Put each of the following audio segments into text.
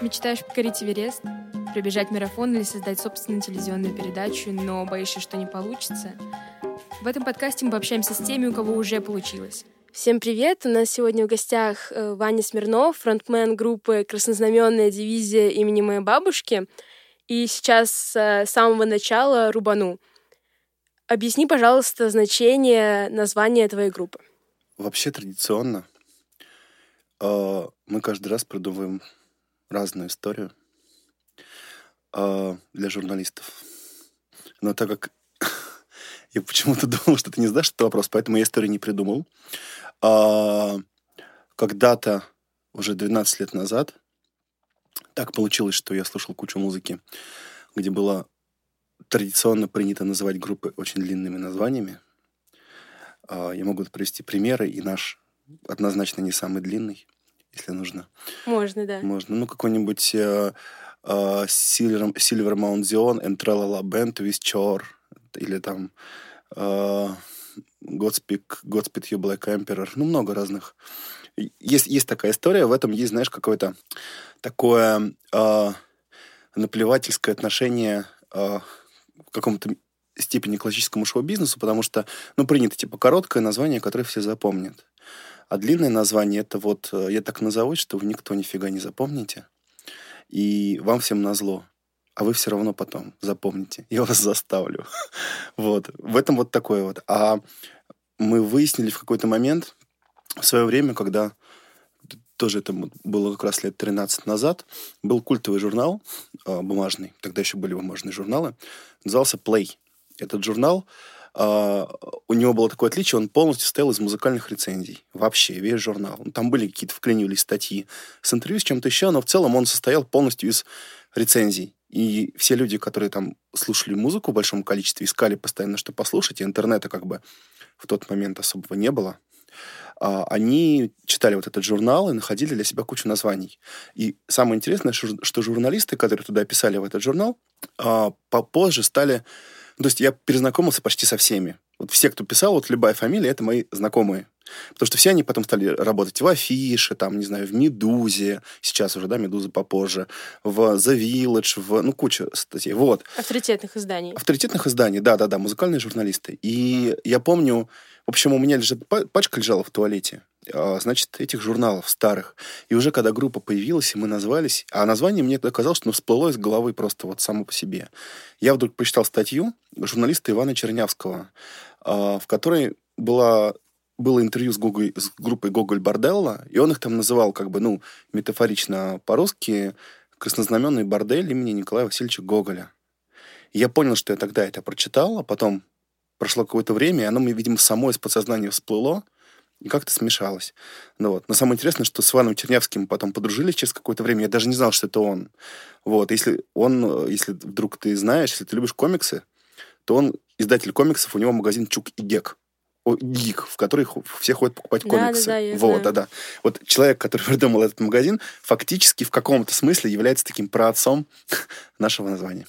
Мечтаешь покорить Эверест, пробежать марафон или создать собственную телевизионную передачу, но боишься, что не получится? В этом подкасте мы пообщаемся с теми, у кого уже получилось. Всем привет! У нас сегодня в гостях э, Ваня Смирнов, фронтмен группы «Краснознаменная дивизия имени моей бабушки». И сейчас э, с самого начала рубану. Объясни, пожалуйста, значение названия твоей группы. Вообще традиционно э, мы каждый раз придумываем разную историю э, для журналистов. Но так как я почему-то думал, что ты не знаешь этот вопрос, поэтому я историю не придумал. А, когда-то, уже 12 лет назад, так получилось, что я слушал кучу музыки, где было традиционно принято называть группы очень длинными названиями. А, я могу привести примеры, и наш однозначно не самый длинный – если нужно. Можно, да. Можно. Ну, какой-нибудь uh, uh, Silver, Silver Mount Zion and Tralala Band with Chor. Или там uh, Godspeed, Godspeed You Black Emperor. Ну, много разных. Есть, есть такая история, в этом есть, знаешь, какое-то такое uh, наплевательское отношение uh, к какому-то степени классическому шоу-бизнесу, потому что, ну, принято, типа, короткое название, которое все запомнят. А длинное название это вот, э, я так назову, что вы никто нифига не запомните. И вам всем назло. А вы все равно потом запомните. Я вас заставлю. вот. В этом вот такое вот. А мы выяснили в какой-то момент, в свое время, когда тоже это было как раз лет 13 назад, был культовый журнал э, бумажный, тогда еще были бумажные журналы, назывался Play. Этот журнал Uh, у него было такое отличие, он полностью состоял из музыкальных рецензий. Вообще, весь журнал. Ну, там были какие-то вклинивались статьи с интервью, с чем-то еще, но в целом он состоял полностью из рецензий. И все люди, которые там слушали музыку в большом количестве, искали постоянно, что послушать, и интернета как бы в тот момент особого не было, uh, они читали вот этот журнал и находили для себя кучу названий. И самое интересное, что журналисты, которые туда писали в этот журнал, uh, попозже стали то есть я перезнакомился почти со всеми. Вот все, кто писал, вот любая фамилия, это мои знакомые. Потому что все они потом стали работать в Афише, там, не знаю, в Медузе, сейчас уже, да, Медуза попозже, в The Village, в, ну, куча статей, вот. Авторитетных изданий. Авторитетных изданий, да-да-да, музыкальные журналисты. И я помню, в общем, у меня лежит, пачка лежала в туалете, значит, этих журналов старых. И уже когда группа появилась, и мы назвались, а название мне оказалось, что ну, всплыло из головы просто вот само по себе. Я вдруг прочитал статью журналиста Ивана Чернявского, а, в которой была было интервью с, Гоголь, с группой Гоголь Борделла, и он их там называл, как бы, ну, метафорично по-русски, краснознаменный бордель имени Николая Васильевича Гоголя. И я понял, что я тогда это прочитал, а потом прошло какое-то время, и оно мне, видимо, само из подсознания всплыло, и как-то смешалось. Ну, вот. Но самое интересное, что с Иваном Чернявским потом подружились через какое-то время. Я даже не знал, что это он. Вот. Если он, если вдруг ты знаешь, если ты любишь комиксы, то он издатель комиксов, у него магазин Чук и Гек. Гик, в который все ходят покупать комиксы. Да, да, да, вот, да, да. Вот человек, который придумал этот магазин, фактически в каком-то смысле является таким праотцом нашего названия.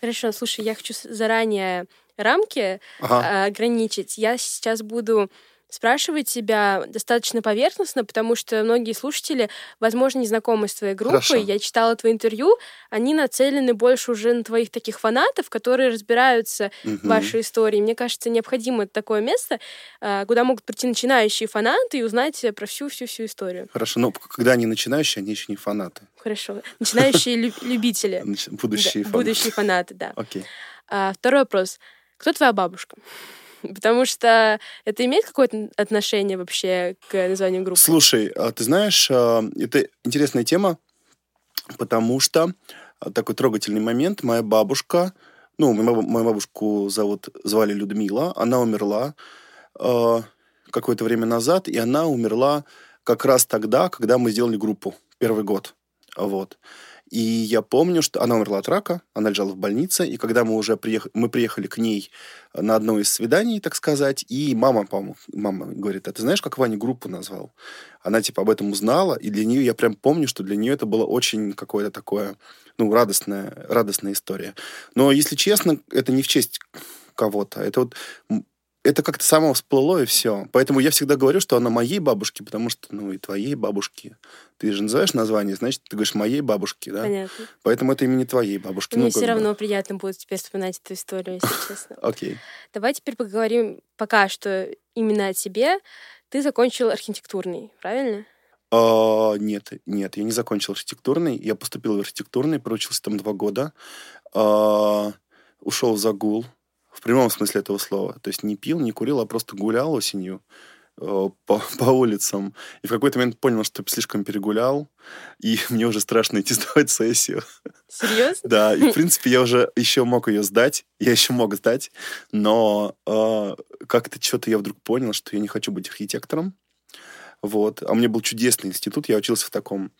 Хорошо, слушай, я хочу заранее рамки ага. ограничить. Я сейчас буду спрашивать тебя достаточно поверхностно, потому что многие слушатели, возможно, не знакомы с твоей группой. Хорошо. Я читала твои интервью, они нацелены больше уже на твоих таких фанатов, которые разбираются угу. в вашей истории. Мне кажется, необходимо такое место, а, куда могут прийти начинающие фанаты и узнать про всю-всю-всю историю. Хорошо, но когда они начинающие, они еще не фанаты. Хорошо. Начинающие любители. Будущие фанаты. Будущие фанаты, да. Окей. А, второй вопрос. Кто твоя бабушка? Потому что это имеет какое-то отношение вообще к названию группы? Слушай, а ты знаешь, а, это интересная тема, потому что а, такой трогательный момент. Моя бабушка, ну, мою бабушку зовут, звали Людмила, она умерла какое-то время назад, и она умерла как раз тогда, когда мы сделали группу, первый год. Вот. И я помню, что она умерла от рака, она лежала в больнице, и когда мы уже приехали, мы приехали к ней на одно из свиданий, так сказать, и мама, по мама говорит, а ты знаешь, как Ваня группу назвал? Она типа об этом узнала, и для нее, я прям помню, что для нее это было очень какое-то такое, ну, радостная, радостная история. Но, если честно, это не в честь кого-то. Это вот это как-то само всплыло, и все. Поэтому я всегда говорю, что она моей бабушки, потому что, ну, и твоей бабушки. Ты же называешь название, значит, ты говоришь моей бабушки, да? Понятно. Поэтому это имени твоей бабушки. Мне ну, все равно приятно будет теперь вспоминать эту историю, если честно. Окей. Давай теперь поговорим пока что именно о тебе. Ты закончил архитектурный, правильно? А, нет, нет, я не закончил архитектурный. Я поступил в архитектурный, проучился там два года. А, ушел в загул, в прямом смысле этого слова. То есть не пил, не курил, а просто гулял осенью э, по, по улицам. И в какой-то момент понял, что слишком перегулял, и мне уже страшно идти сдавать сессию. Серьезно? Да, и в принципе я уже еще мог ее сдать, я еще мог сдать, но э, как-то что-то я вдруг понял, что я не хочу быть архитектором. Вот. А у меня был чудесный институт, я учился в таком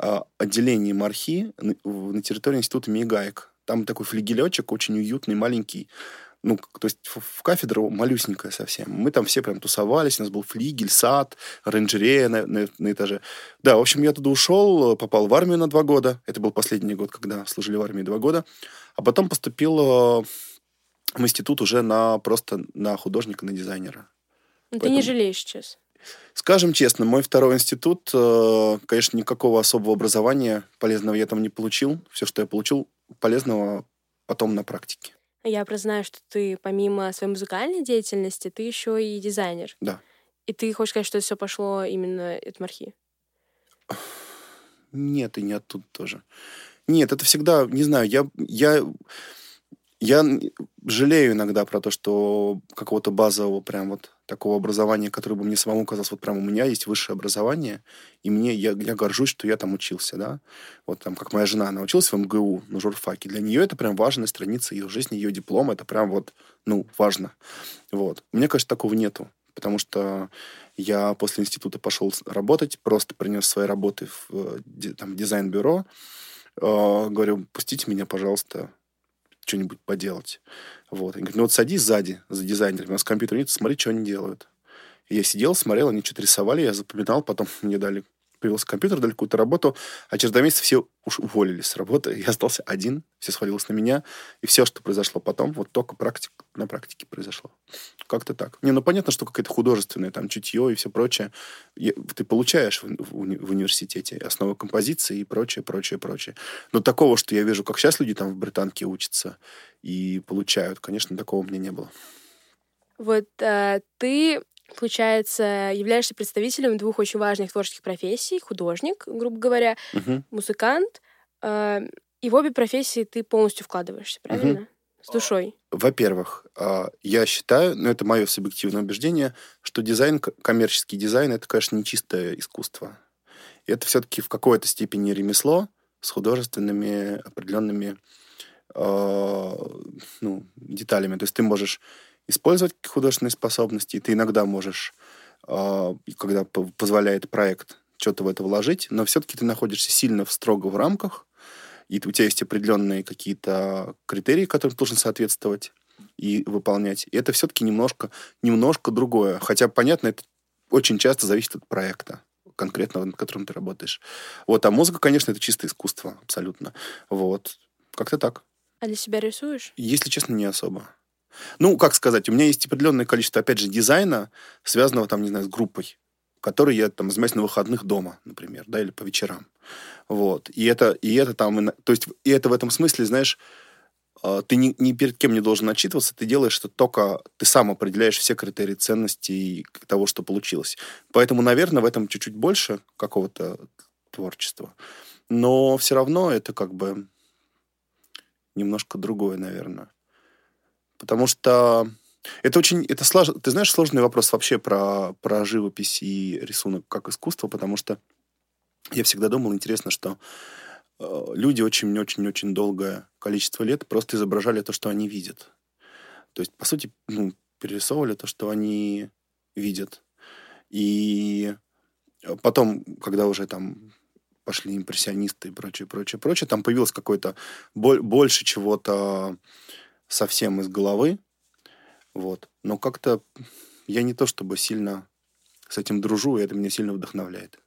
э, отделении мархи на, на территории института Мигаек. Там такой флигелечек, очень уютный, маленький. Ну, то есть в, кафедру малюсенькая совсем. Мы там все прям тусовались, у нас был флигель, сад, оранжерея на, на- на этаже. Да, в общем, я туда ушел, попал в армию на два года. Это был последний год, когда служили в армии два года. А потом поступил э, в институт уже на просто на художника, на дизайнера. Ну, Ты не Поэтому- жалеешь сейчас. Скажем честно, мой второй институт, э, конечно, никакого особого образования полезного я там не получил. Все, что я получил полезного потом на практике. Я просто знаю, что ты помимо своей музыкальной деятельности, ты еще и дизайнер. Да. И ты хочешь сказать, что все пошло именно от мархи? Нет, и не оттуда тоже. Нет, это всегда, не знаю, я, я, я жалею иногда про то, что какого-то базового прям вот такого образования, которое бы мне самому казалось, вот прям у меня есть высшее образование, и мне, я, я горжусь, что я там учился, да. Вот там, как моя жена, она училась в МГУ на журфаке. Для нее это прям важная страница ее жизни, ее диплом, это прям вот, ну, важно. Вот. Меня, конечно, такого нету, потому что я после института пошел работать, просто принес свои работы в э, там, дизайн-бюро. Э, Говорю, пустите меня, пожалуйста, что-нибудь поделать. Вот. Они говорят, ну вот садись сзади за дизайнерами, у нас компьютер нет, смотри, что они делают. И я сидел, смотрел, они что-то рисовали, я запоминал, потом мне дали появился компьютер, дали какую-то работу, а через два месяца все уж уволились с работы. Я остался один, все свалилось на меня, и все, что произошло потом, вот только практик, на практике произошло. Как-то так. Не, ну понятно, что какое-то художественное, там, чутье и все прочее. Я- ты получаешь в, в уни- в университете основы композиции и прочее, прочее, прочее. Но такого, что я вижу, как сейчас люди там в британке учатся и получают, конечно, такого у меня не было. Вот э, ты, получается, являешься представителем двух очень важных творческих профессий. Художник, грубо говоря, Мгм. музыкант. Э, и в обе профессии ты полностью вкладываешься, правильно? С душой. Во-первых, а, я считаю, ну это мое субъективное убеждение, что дизайн, коммерческий дизайн, это, конечно, не чистое искусство. Это все-таки в какой-то степени ремесло с художественными определенными а, ну, деталями. То есть ты можешь использовать художественные способности, и ты иногда можешь, и когда позволяет проект, что-то в это вложить, но все-таки ты находишься сильно в строго в рамках, и у тебя есть определенные какие-то критерии, которым ты должен соответствовать и выполнять. И это все-таки немножко, немножко другое. Хотя, понятно, это очень часто зависит от проекта конкретного, над которым ты работаешь. Вот, а музыка, конечно, это чистое искусство, абсолютно. Вот. Как-то так. А для себя рисуешь? Если честно, не особо. Ну, как сказать, у меня есть определенное количество, опять же, дизайна, связанного, там, не знаю, с группой, который я там занимаюсь на выходных дома, например, да, или по вечерам. Вот. И это, и это там, то есть, и это в этом смысле, знаешь, а, ты ни, ни перед кем не должен отчитываться, ты делаешь это только, ты сам определяешь все критерии ценности и того, что получилось. Поэтому, наверное, в этом чуть-чуть больше какого-то творчества. Но все равно это как бы немножко другое, наверное. Потому что это очень, это сложно, ты знаешь, сложный вопрос вообще про, про живопись и рисунок как искусство, потому что я всегда думал, интересно, что э, люди очень-очень-очень долгое количество лет просто изображали то, что они видят. То есть, по сути, ну, перерисовывали то, что они видят. И потом, когда уже там пошли импрессионисты и прочее, прочее, прочее, там появилось какое-то боль- больше чего-то совсем из головы. Вот. Но как-то я не то чтобы сильно с этим дружу, и это меня сильно вдохновляет.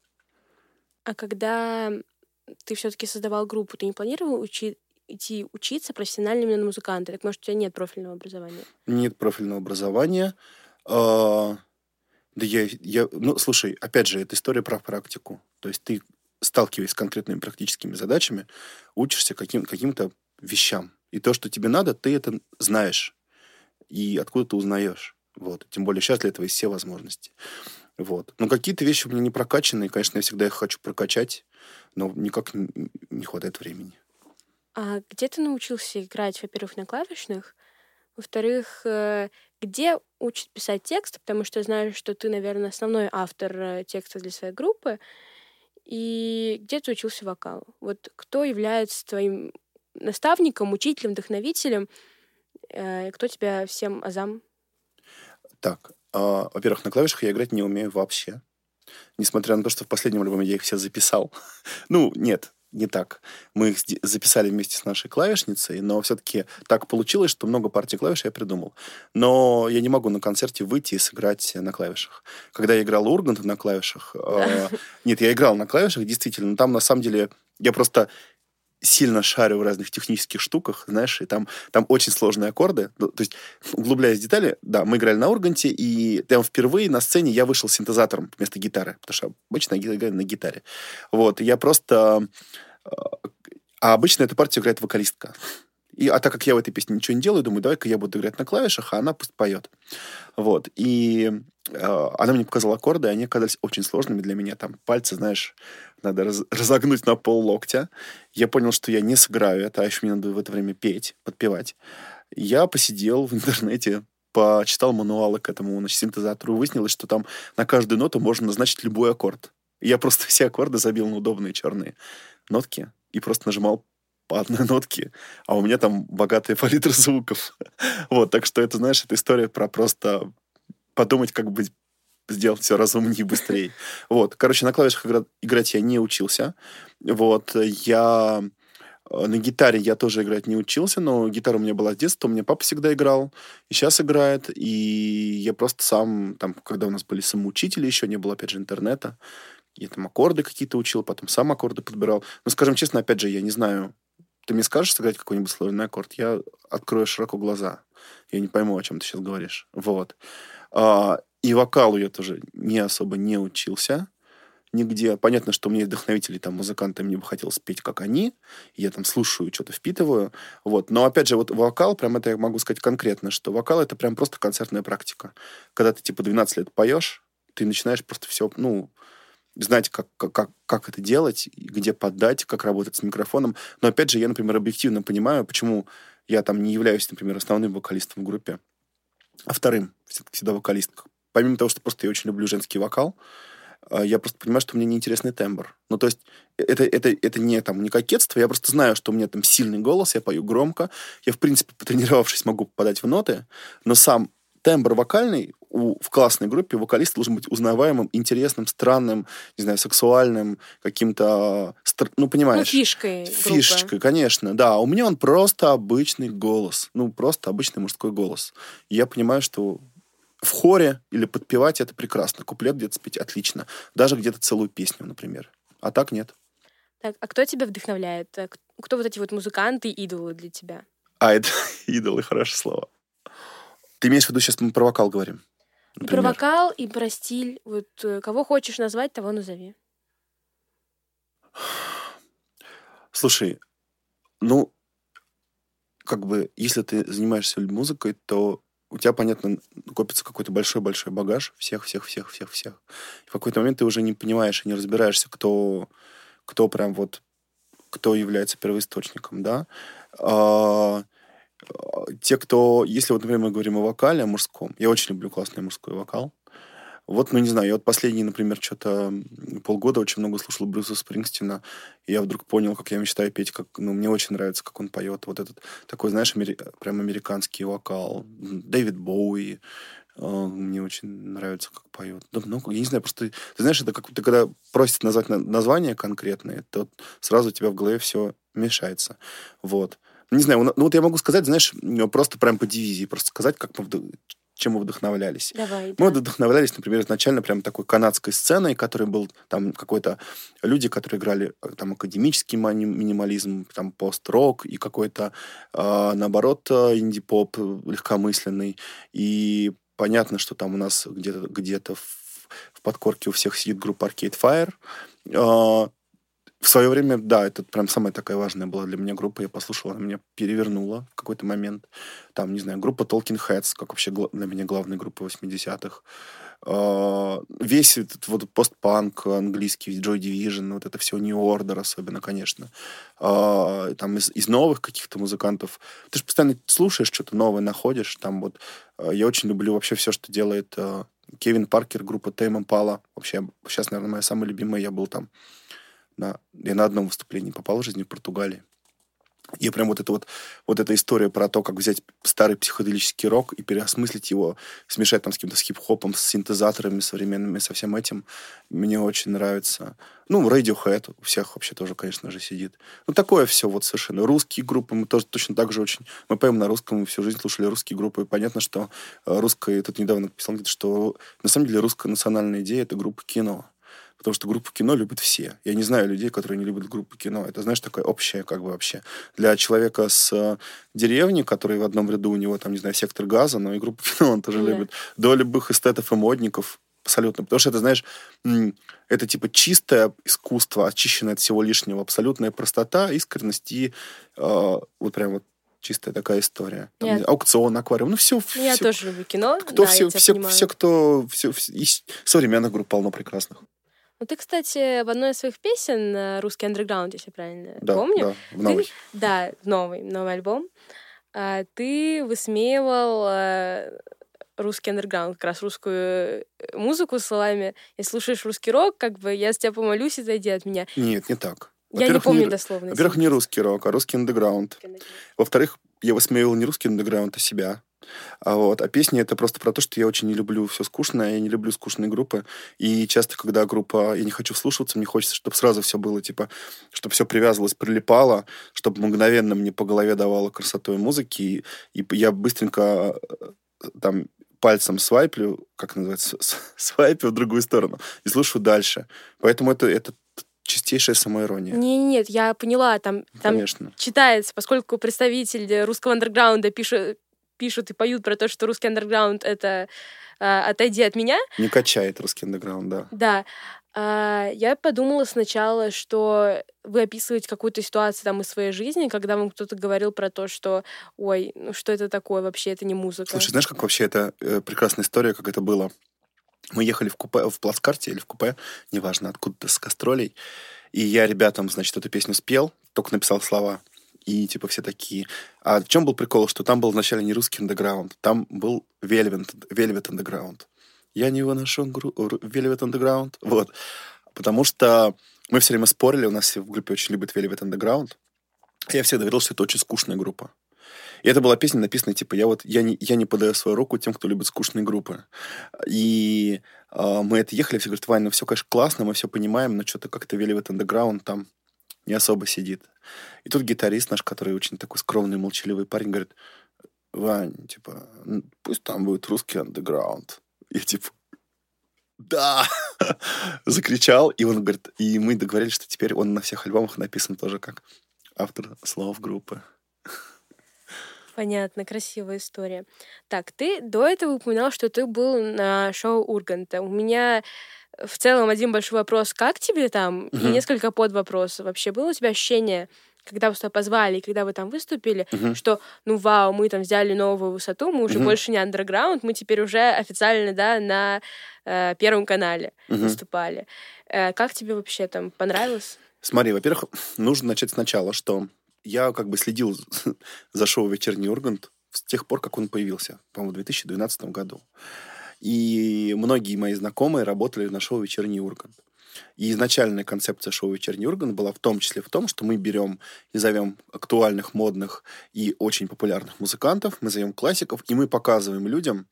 А когда ты все-таки создавал группу, ты не планировал учи- идти учиться профессионально именно на музыканта? Так может, у тебя нет профильного образования? Нет профильного образования. А, да я, я... Ну, слушай, опять же, это история про практику. То есть ты, сталкиваясь с конкретными практическими задачами, учишься каким, каким-то вещам. И то, что тебе надо, ты это знаешь. И откуда ты узнаешь. Вот. Тем более сейчас для этого есть все возможности. Вот. Но какие-то вещи у меня не прокачанные. Конечно, я всегда их хочу прокачать, но никак не хватает времени. А где ты научился играть, во-первых, на клавишных? Во-вторых, э, где учат писать текст? Потому что я знаю, что ты, наверное, основной автор э, текста для своей группы. И где ты учился вокалу? Вот кто является твоим наставником, учителем, вдохновителем? Э, кто тебя всем азам? Так, а, во-первых, на клавишах я играть не умею вообще. Несмотря на то, что в последнем альбоме я их все записал. ну, нет, не так. Мы их записали вместе с нашей клавишницей, но все-таки так получилось, что много партий клавиш я придумал. Но я не могу на концерте выйти и сыграть на клавишах. Когда я играл Урганта на клавишах... Э, нет, я играл на клавишах, действительно, но там на самом деле я просто сильно шарю в разных технических штуках, знаешь, и там, там очень сложные аккорды. Ну, то есть, углубляясь в детали, да, мы играли на органте, и там впервые на сцене я вышел синтезатором вместо гитары, потому что обычно я играю на гитаре. Вот, я просто... Э, а обычно эту партию играет вокалистка. И, а так как я в этой песне ничего не делаю, думаю, давай-ка я буду играть на клавишах, а она пусть поет. Вот. И э, она мне показала аккорды, и они оказались очень сложными для меня. Там пальцы, знаешь, надо раз, разогнуть на пол локтя. Я понял, что я не сыграю это, а еще мне надо в это время петь, подпевать. Я посидел в интернете, почитал мануалы к этому значит, синтезатору, и выяснилось, что там на каждую ноту можно назначить любой аккорд. Я просто все аккорды забил на удобные черные нотки и просто нажимал по одной нотке, а у меня там богатая палитра звуков. вот, так что это, знаешь, это история про просто подумать, как быть сделать все разумнее и быстрее. Вот. Короче, на клавишах игра- играть я не учился. Вот. Я э, на гитаре я тоже играть не учился, но гитара у меня была с детства, у меня папа всегда играл, и сейчас играет, и я просто сам, там, когда у нас были самоучители, еще не было, опять же, интернета, я там аккорды какие-то учил, потом сам аккорды подбирал. Но, скажем честно, опять же, я не знаю, ты мне скажешь сыграть какой-нибудь сложный аккорд, я открою широко глаза. Я не пойму, о чем ты сейчас говоришь. Вот. А, и вокалу я тоже не особо не учился нигде. Понятно, что у меня есть вдохновители, там, музыканты, мне бы хотелось спеть, как они. Я там слушаю, что-то впитываю. Вот. Но, опять же, вот вокал, прям это я могу сказать конкретно, что вокал — это прям просто концертная практика. Когда ты, типа, 12 лет поешь, ты начинаешь просто все, ну, знать, как, как, как это делать, где подать, как работать с микрофоном. Но, опять же, я, например, объективно понимаю, почему я там не являюсь, например, основным вокалистом в группе, а вторым всегда вокалистка. Помимо того, что просто я очень люблю женский вокал, а, я просто понимаю, что у меня неинтересный тембр. Ну, то есть это, это, это не, там, не кокетство, я просто знаю, что у меня там сильный голос, я пою громко, я, в принципе, потренировавшись, могу попадать в ноты, но сам тембр вокальный у, в классной группе вокалист должен быть узнаваемым, интересным, странным, не знаю, сексуальным, каким-то, ну, понимаешь? Ну, фишкой Фишкой, группы. конечно, да. У меня он просто обычный голос, ну, просто обычный мужской голос. И я понимаю, что в хоре или подпевать это прекрасно. Куплет где-то спеть отлично. Даже где-то целую песню, например. А так нет. Так, а кто тебя вдохновляет? Э, кто вот эти вот музыканты, идолы для тебя? А, это идолы, хорошее слово. Ты имеешь в виду, сейчас мы про вокал говорим? Например. Про вокал, и про стиль. Вот э, кого хочешь назвать, того назови. Слушай, ну, как бы, если ты занимаешься музыкой, то у тебя, понятно, копится какой-то большой-большой багаж всех, всех, всех, всех, всех. И в какой-то момент ты уже не понимаешь и не разбираешься, кто, кто прям вот, кто является первоисточником, да. Те, кто... Если вот, например, мы говорим о вокале, о мужском, я очень люблю классный мужской вокал. Вот, ну, не знаю, я вот последние, например, что-то полгода очень много слушал Брюса Спрингстина, и я вдруг понял, как я мечтаю петь, как, ну, мне очень нравится, как он поет. Вот этот такой, знаешь, амери... прям американский вокал. Дэвид Боуи, а, мне очень нравится, как поет. Да много, я не знаю, просто, ты знаешь, это как ты когда просят назвать название конкретное, то сразу у тебя в голове все мешается. Вот. Не знаю, ну вот я могу сказать, знаешь, просто прям по дивизии, просто сказать, как чем мы вдохновлялись. Давай, Мы да. вдохновлялись, например, изначально прям такой канадской сценой, которой был там какой-то люди, которые играли э, там академический минимализм, там пост-рок и какой-то, э, наоборот, э, инди-поп э, легкомысленный. И понятно, что там у нас где-то где в, в подкорке у всех сидит группа Arcade Fire. В свое время, да, это прям самая такая важная была для меня группа. Я послушал, она меня перевернула в какой-то момент. Там, не знаю, группа Talking Heads, как вообще для меня главная группа 80-х. А, Весь этот вот постпанк английский, Joy Division, вот это все New Order особенно, конечно. А, Там из, из новых каких-то музыкантов. Ты же постоянно слушаешь, что-то новое находишь. Там вот а, я очень люблю вообще все, что делает Кевин Паркер, группа Тейм Impala. Вообще, сейчас, наверное, моя самая любимая. Я был там на, я на одном выступлении попал в жизни в Португалии. И прям вот эта вот, вот эта история про то, как взять старый психоделический рок и переосмыслить его, смешать там с каким-то с хип-хопом, с синтезаторами современными, со всем этим, мне очень нравится. Ну, Radiohead у всех вообще тоже, конечно же, сидит. Ну, такое все вот совершенно. Русские группы мы тоже точно так же очень... Мы поем на русском, мы всю жизнь слушали русские группы. И понятно, что э, русская... Тут недавно писал что на самом деле русская национальная идея — это группа кино потому что группу кино любят все. Я не знаю людей, которые не любят группу кино. Это, знаешь, такое общее как бы вообще. Для человека с э, деревни, который в одном ряду у него, там, не знаю, сектор газа, но и группу кино он тоже Да. любит. До любых эстетов и модников абсолютно. Потому что это, знаешь, это типа чистое искусство, очищенное от всего лишнего, абсолютная простота, искренность и э, вот прям вот чистая такая история. Там, Я- не знаю, аукцион, аквариум, ну все, Ну, Я тоже люблю кино. кто да, все, все, понимаю. все, кто, все, из современных групп полно прекрасных. Ну, ты, кстати, в одной из своих песен э, «Русский андерграунд», если правильно Да, помню, да, в новый. Да, новый, новый альбом. А, Ты высмеивал э, русский андерграунд, как раз русскую э, музыку словами. Если слушаешь русский рок, как бы я с тебя помолюсь, и зайди от меня. Нет, не так. Я не помню дословно. Во-первых, не русский рок, а русский андеграунд. Во-вторых, я высмеивал не русский андеграунд, а себя. А, вот. а песни это просто про то, что я очень не люблю все скучное, я не люблю скучные группы. И часто, когда группа, я не хочу вслушиваться, мне хочется, чтобы сразу все было, типа, чтобы все привязывалось, прилипало, чтобы мгновенно мне по голове давало красотой музыки. И, и я быстренько э, там пальцем свайплю, как называется, с- свайпю в другую сторону и слушаю дальше. Поэтому это, это чистейшая самоирония. Не, нет, я поняла, там, там Конечно. читается, поскольку представители русского андерграунда пишут, пишут и поют про то, что русский андерграунд — это э, «отойди от меня», Не качает русский андеграунд, да. Да. А, Я подумала сначала, что вы описываете какую-то ситуацию там из своей жизни, когда вам кто-то говорил про то, что ой, ну что это такое вообще, это не музыка. Слушай, знаешь, как вообще это э, прекрасная история, как это было? Мы ехали в купе, в плацкарте или в купе, неважно, откуда-то с гастролей. И я ребятам, значит, эту песню спел, только написал слова. И типа все такие. А в чем был прикол, что там был вначале не русский андеграунд, там был Velvet, Velvet Underground. Я не выношу гру- ру- Velvet Underground. Вот. Потому что мы все время спорили, у нас все в группе очень любят Velvet Underground. Я всегда говорил, что это очень скучная группа. И это была песня, написанная, типа, я вот, я не, я не подаю свою руку тем, кто любит скучные группы. И а, мы это ехали, все говорят, Вань, ну все, конечно, классно, мы все понимаем, но что-то как-то Velvet Underground там не особо сидит. И тут гитарист наш, который очень такой скромный, молчаливый парень, говорит, Вань, типа, пусть там будет русский андеграунд. Я типа, да, закричал, и он говорит, и мы договорились, что теперь он на всех альбомах написан тоже как автор слов группы. Понятно, красивая история. Так, ты до этого упоминал, что ты был на шоу Урганта. У меня в целом один большой вопрос, как тебе там, и Мгм. несколько подвопросов. Вообще было у тебя ощущение, когда вас туда позвали, и когда вы там выступили, Мгм. что, ну, вау, мы там взяли новую высоту, мы уже Мгм. больше не андерграунд, мы теперь уже официально, да, на э, Первом канале Мгм. выступали. Э, как тебе вообще там понравилось? Смотри, во-первых, нужно начать сначала, что я как бы следил за шоу «Вечерний Ургант» с тех пор, как он появился, по-моему, в 2012 году. И многие мои знакомые работали на шоу «Вечерний Ургант». И изначальная концепция шоу «Вечерний Ургант» была в том числе в том, что мы берем и зовем актуальных, модных и очень популярных музыкантов, мы зовем классиков, и мы показываем людям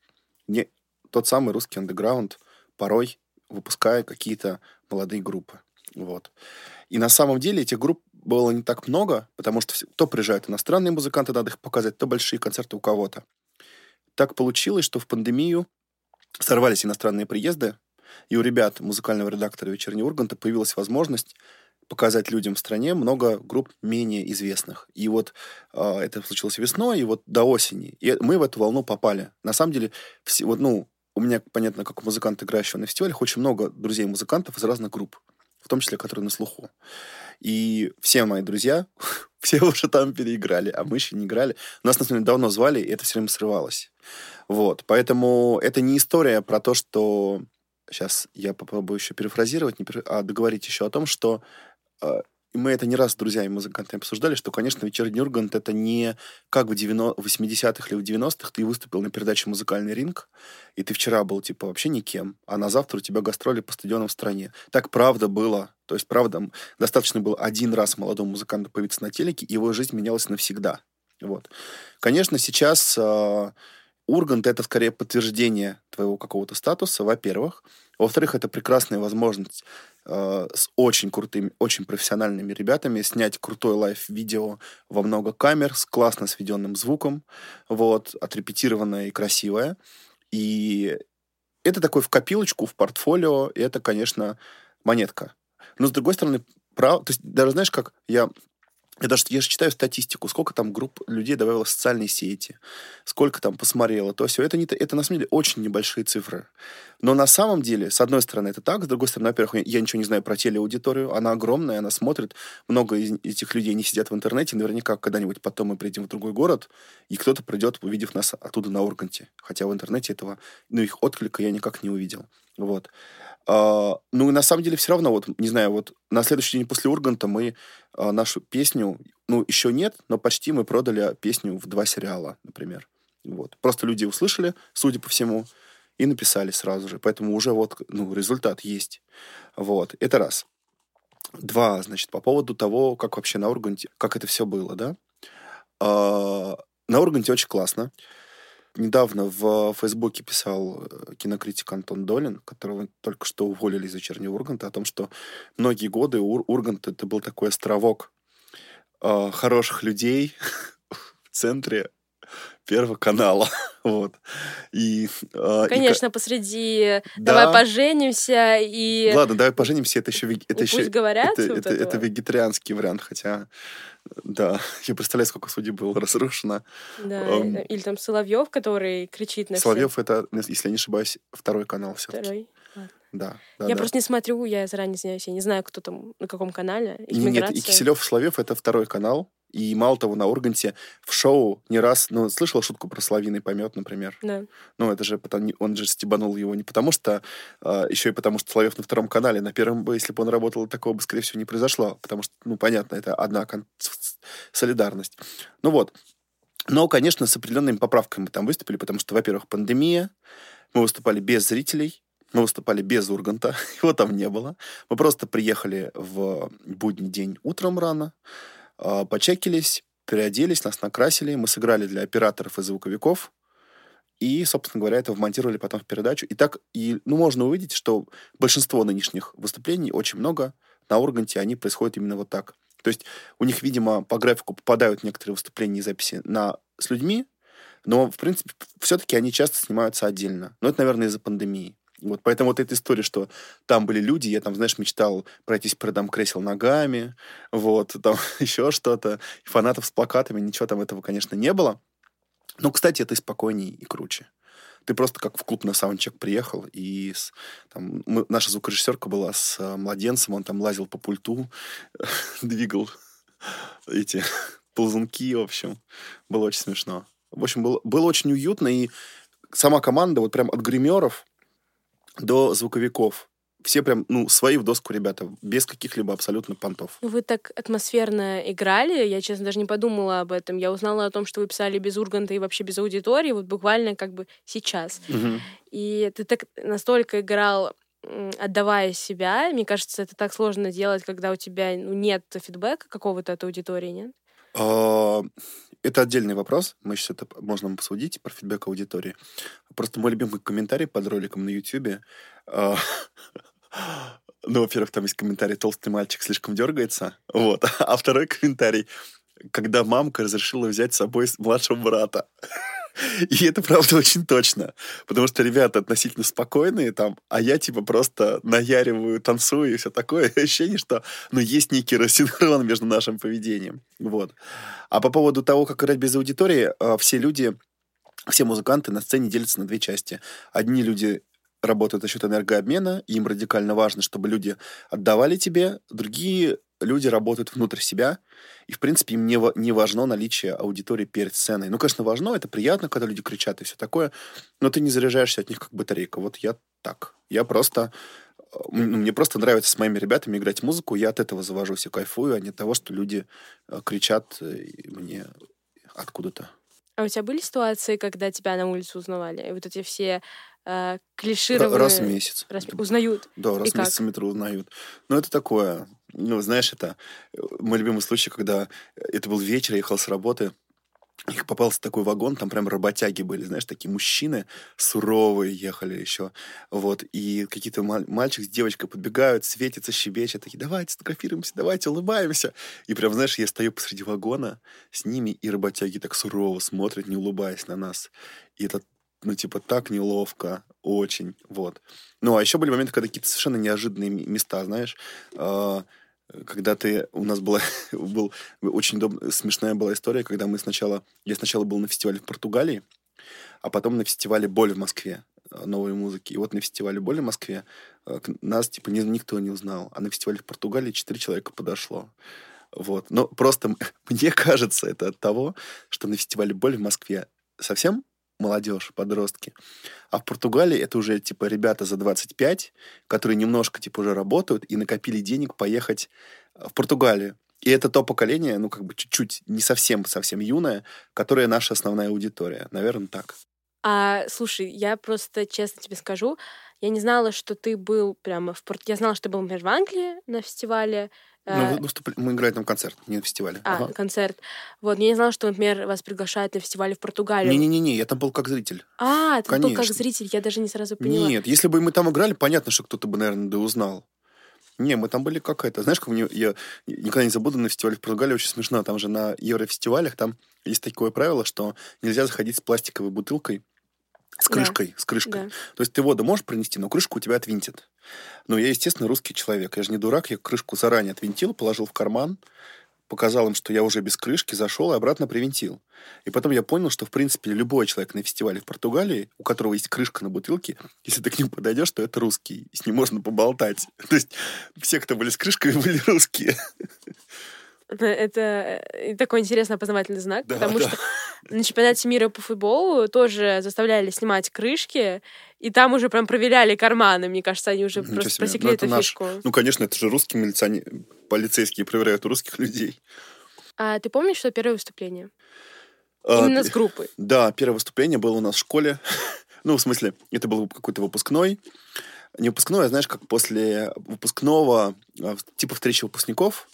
не тот самый русский андеграунд, порой выпуская какие-то молодые группы. Вот. И на самом деле этих групп было не так много, потому что то приезжают иностранные музыканты, надо их показать, то большие концерты у кого-то. так получилось, что в пандемию сорвались иностранные приезды, и у ребят музыкального редактора «Вечернего Урганта» появилась возможность показать людям в стране много групп менее известных. И вот э, это случилось весной, и вот до осени. И мы в эту волну попали. На самом деле, все, вот, ну, у меня, понятно, как у музыканта, играющего на фестивалях, очень много друзей-музыкантов из разных групп, в том числе, которые на слуху. И все мои друзья, все уже там переиграли, а мы еще не играли. Нас, на самом деле, давно звали, и это все время срывалось. Вот, поэтому это не история про то, что... Сейчас я попробую еще перефразировать, не пере... а договорить еще о том, что э, мы это не раз с друзьями-музыкантами обсуждали, что, конечно, «Вечерний Ургант» — это не как в 80-х или в 90-х ты выступил на передаче «Музыкальный ринг», и ты вчера был, типа, вообще никем, а на завтра у тебя гастроли по стадионам в стране. Так правда было. То есть, правда, достаточно было один раз молодому музыканту появиться на телеке, и его жизнь менялась навсегда. Вот. Конечно, сейчас э, Ургант — это скорее подтверждение твоего какого-то статуса, во-первых. Во-вторых, это прекрасная возможность э, с очень крутыми, очень профессиональными ребятами снять крутое лайв-видео во много камер с классно сведенным звуком, вот, отрепетированное и красивое. И это такой в копилочку, в портфолио, и это, конечно, монетка. Но, с другой стороны, прав... то есть даже знаешь, как я я даже я же читаю статистику, сколько там групп людей добавило в социальные сети, сколько там посмотрело, то все. Это, не, это на самом деле очень небольшие цифры. Но на самом деле, с одной стороны, это так, с другой стороны, во-первых, я ничего не знаю про телеаудиторию, она огромная, она смотрит, много из этих людей не сидят в интернете, наверняка когда-нибудь потом мы приедем в другой город, и кто-то придет, увидев нас оттуда на Урганте. Хотя в интернете этого, ну, их отклика я никак не увидел. Вот. Uh, ну и на самом деле все равно, вот, не знаю, вот на следующий день после Урганта мы uh, нашу песню, ну, еще нет, но почти мы продали песню в два сериала, например. Вот. Просто люди услышали, судя по всему, и написали сразу же. Поэтому уже вот, ну, результат есть. Вот. Это раз. Два, значит, по поводу того, как вообще на Урганте, как это все было, да? Uh, на Урганте очень классно недавно в Фейсбуке писал э, кинокритик Антон Долин, которого только что уволили из вечернего Урганта, о том, что многие годы Ур Ургант это был такой островок э, хороших людей в центре Первого канала. вот. И, э, Конечно, и... посреди да. «давай поженимся» и... Ладно, «давай поженимся» — это еще... Это Пусть еще... говорят это, вот это, это вегетарианский вариант, хотя да, я представляю, сколько судей было разрушено. Да, um, или там Соловьев, который кричит на Соловьев всех. это, если я не ошибаюсь, второй канал все-таки. Второй. Да, да, я да. просто не смотрю, я заранее извиняюсь, я не знаю, кто там, на каком канале. Их Нет, и Киселев Соловьев это второй канал. И мало того, на Урганте в шоу не раз... Ну, слышала шутку про Славиный помет, например? Да. Ну, это же потому, он же стебанул его не потому что... А, еще и потому, что Соловьев на втором канале. На первом бы, если бы он работал, такого бы, скорее всего, не произошло. Потому что, ну, понятно, это одна кон- солидарность. Ну вот. Но, конечно, с определенными поправками мы там выступили, потому что, во-первых, пандемия, мы выступали без зрителей, мы выступали без Урганта, его там не было. Мы просто приехали в будний день утром рано, почекились, переоделись, нас накрасили, мы сыграли для операторов и звуковиков, и, собственно говоря, это вмонтировали потом в передачу. И так, и, ну, можно увидеть, что большинство нынешних выступлений, очень много, на Урганте они происходят именно вот так. То есть у них, видимо, по графику попадают некоторые выступления и записи на, с людьми, но, в принципе, все-таки они часто снимаются отдельно. Но это, наверное, из-за пандемии. Вот поэтому вот эта история, что там были люди, я там, знаешь, мечтал пройтись по рядам кресел ногами, вот, там еще что-то, фанатов с плакатами, ничего там этого, конечно, не было. Но, кстати, это и спокойнее, и круче. Ты просто как в клуб на саундчек приехал, и с, там, мы, наша звукорежиссерка была с э, младенцем, он там лазил по пульту, двигал эти ползунки, в общем. Было очень смешно. В общем, было, было очень уютно, и сама команда, вот прям от гримеров до звуковиков. Все прям, ну, свои в доску ребята, без каких-либо абсолютно понтов. Вы так атмосферно играли, я, честно, даже не подумала об этом. Я узнала о том, что вы писали без Урганта и вообще без аудитории, вот буквально как бы сейчас. Угу. И ты так настолько играл отдавая себя, мне кажется, это так сложно делать, когда у тебя ну, нет фидбэка какого-то от аудитории, нет? А, это отдельный вопрос. Мы сейчас это можно посудить про фидбэк аудитории. Просто мой любимый комментарий под роликом на YouTube. А, ну, во-первых, там есть комментарий «Толстый мальчик слишком дергается». Вот. А второй комментарий когда мамка разрешила взять с собой младшего брата. И это правда очень точно. Потому что ребята относительно спокойные там, а я типа просто наяриваю, танцую и все такое. Ощущение, что ну, есть некий рассинхрон между нашим поведением. Вот. А по поводу того, как играть без аудитории, э, все люди, все музыканты на сцене делятся на две части. Одни люди работают за счет энергообмена, им радикально важно, чтобы люди отдавали тебе, другие люди работают внутрь себя, и, в принципе, им не, не важно наличие аудитории перед сценой. Ну, конечно, важно, это приятно, когда люди кричат и все такое, но ты не заряжаешься от них как батарейка. Вот я так. Я просто... Ну, мне просто нравится с моими ребятами играть музыку, я от этого завожусь и кайфую, а не от того, что люди э, кричат э, мне откуда-то. А у тебя были ситуации, когда тебя на улице узнавали? И вот эти все э, клишированные... Раз в месяц. Раз... Узнают? Да, раз и в месяц как? метро узнают. Ну, это такое ну, знаешь, это э, мой любимый случай, когда это был вечер, я ехал с работы, их попался такой вагон, там прям работяги были, знаешь, такие мужчины суровые ехали еще, вот, и какие-то мальчик с девочкой подбегают, светятся, щебечат, такие, давайте сфотографируемся, давайте улыбаемся. И прям, знаешь, я стою посреди вагона с ними, и работяги так сурово смотрят, не улыбаясь на нас. И это ну, типа, так неловко, очень, вот. Ну, а еще были моменты, когда какие-то совершенно неожиданные места, знаешь, э, когда ты... У нас была... был очень доб... смешная была история, когда мы сначала... Я сначала был на фестивале в Португалии, а потом на фестивале «Боль» в Москве э, новой музыки. И вот на фестивале «Боль» в Москве э, нас, типа, ни, никто не узнал. А на фестивале в Португалии четыре человека подошло. Вот. Но просто мне кажется, это от того, что на фестивале «Боль» в Москве совсем молодежь, подростки. А в Португалии это уже, типа, ребята за 25, которые немножко, типа, уже работают и накопили денег поехать э, в Португалию. И это то поколение, ну, как бы чуть-чуть не совсем-совсем юное, которое наша основная аудитория. Наверное, так. А, слушай, я просто честно тебе скажу, я не знала, что ты был прямо в Порт... Я знала, что ты был, например, в Англии на фестивале, ну, выступ... мы играем там концерт, не на фестивале. А, ага. концерт. Вот, я не знала, что, например, вас приглашают на фестивале в Португалию. Не-не-не, я там был как зритель. А, ты Конечно. был как зритель, я даже не сразу поняла. Нет, если бы мы там играли, понятно, что кто-то бы, наверное, да узнал. Не, мы там были как это. Знаешь, как мне, я никогда не забуду на фестивале в Португалии, очень смешно. Там же на еврофестивалях там есть такое правило, что нельзя заходить с пластиковой бутылкой с крышкой, да. с крышкой. Да. То есть ты воду можешь пронести, но крышку у тебя отвинтит. Но я, естественно, русский человек. Я же не дурак, я крышку заранее отвинтил, положил в карман, показал им, что я уже без крышки, зашел и обратно привинтил. И потом я понял, что, в принципе, любой человек на фестивале в Португалии, у которого есть крышка на бутылке, если ты к нему подойдешь, то это русский. И с ним можно поболтать. То есть все, кто были с крышкой, были русские. Это э, такой интересный опознавательный знак, да, потому да. что на чемпионате мира по футболу тоже заставляли снимать крышки, и там уже прям проверяли карманы. Мне кажется, они уже Ничего просто себе. просекли ну, эту наш... фишку. Ну, конечно, это же русские милиционеры, полицейские проверяют русских людей. А ты помнишь, что первое выступление? А, Именно с группой. Да, первое выступление было у нас в школе. ну, в смысле, это был какой-то выпускной. Не выпускной, а знаешь, как после выпускного, а, типа встречи выпускников,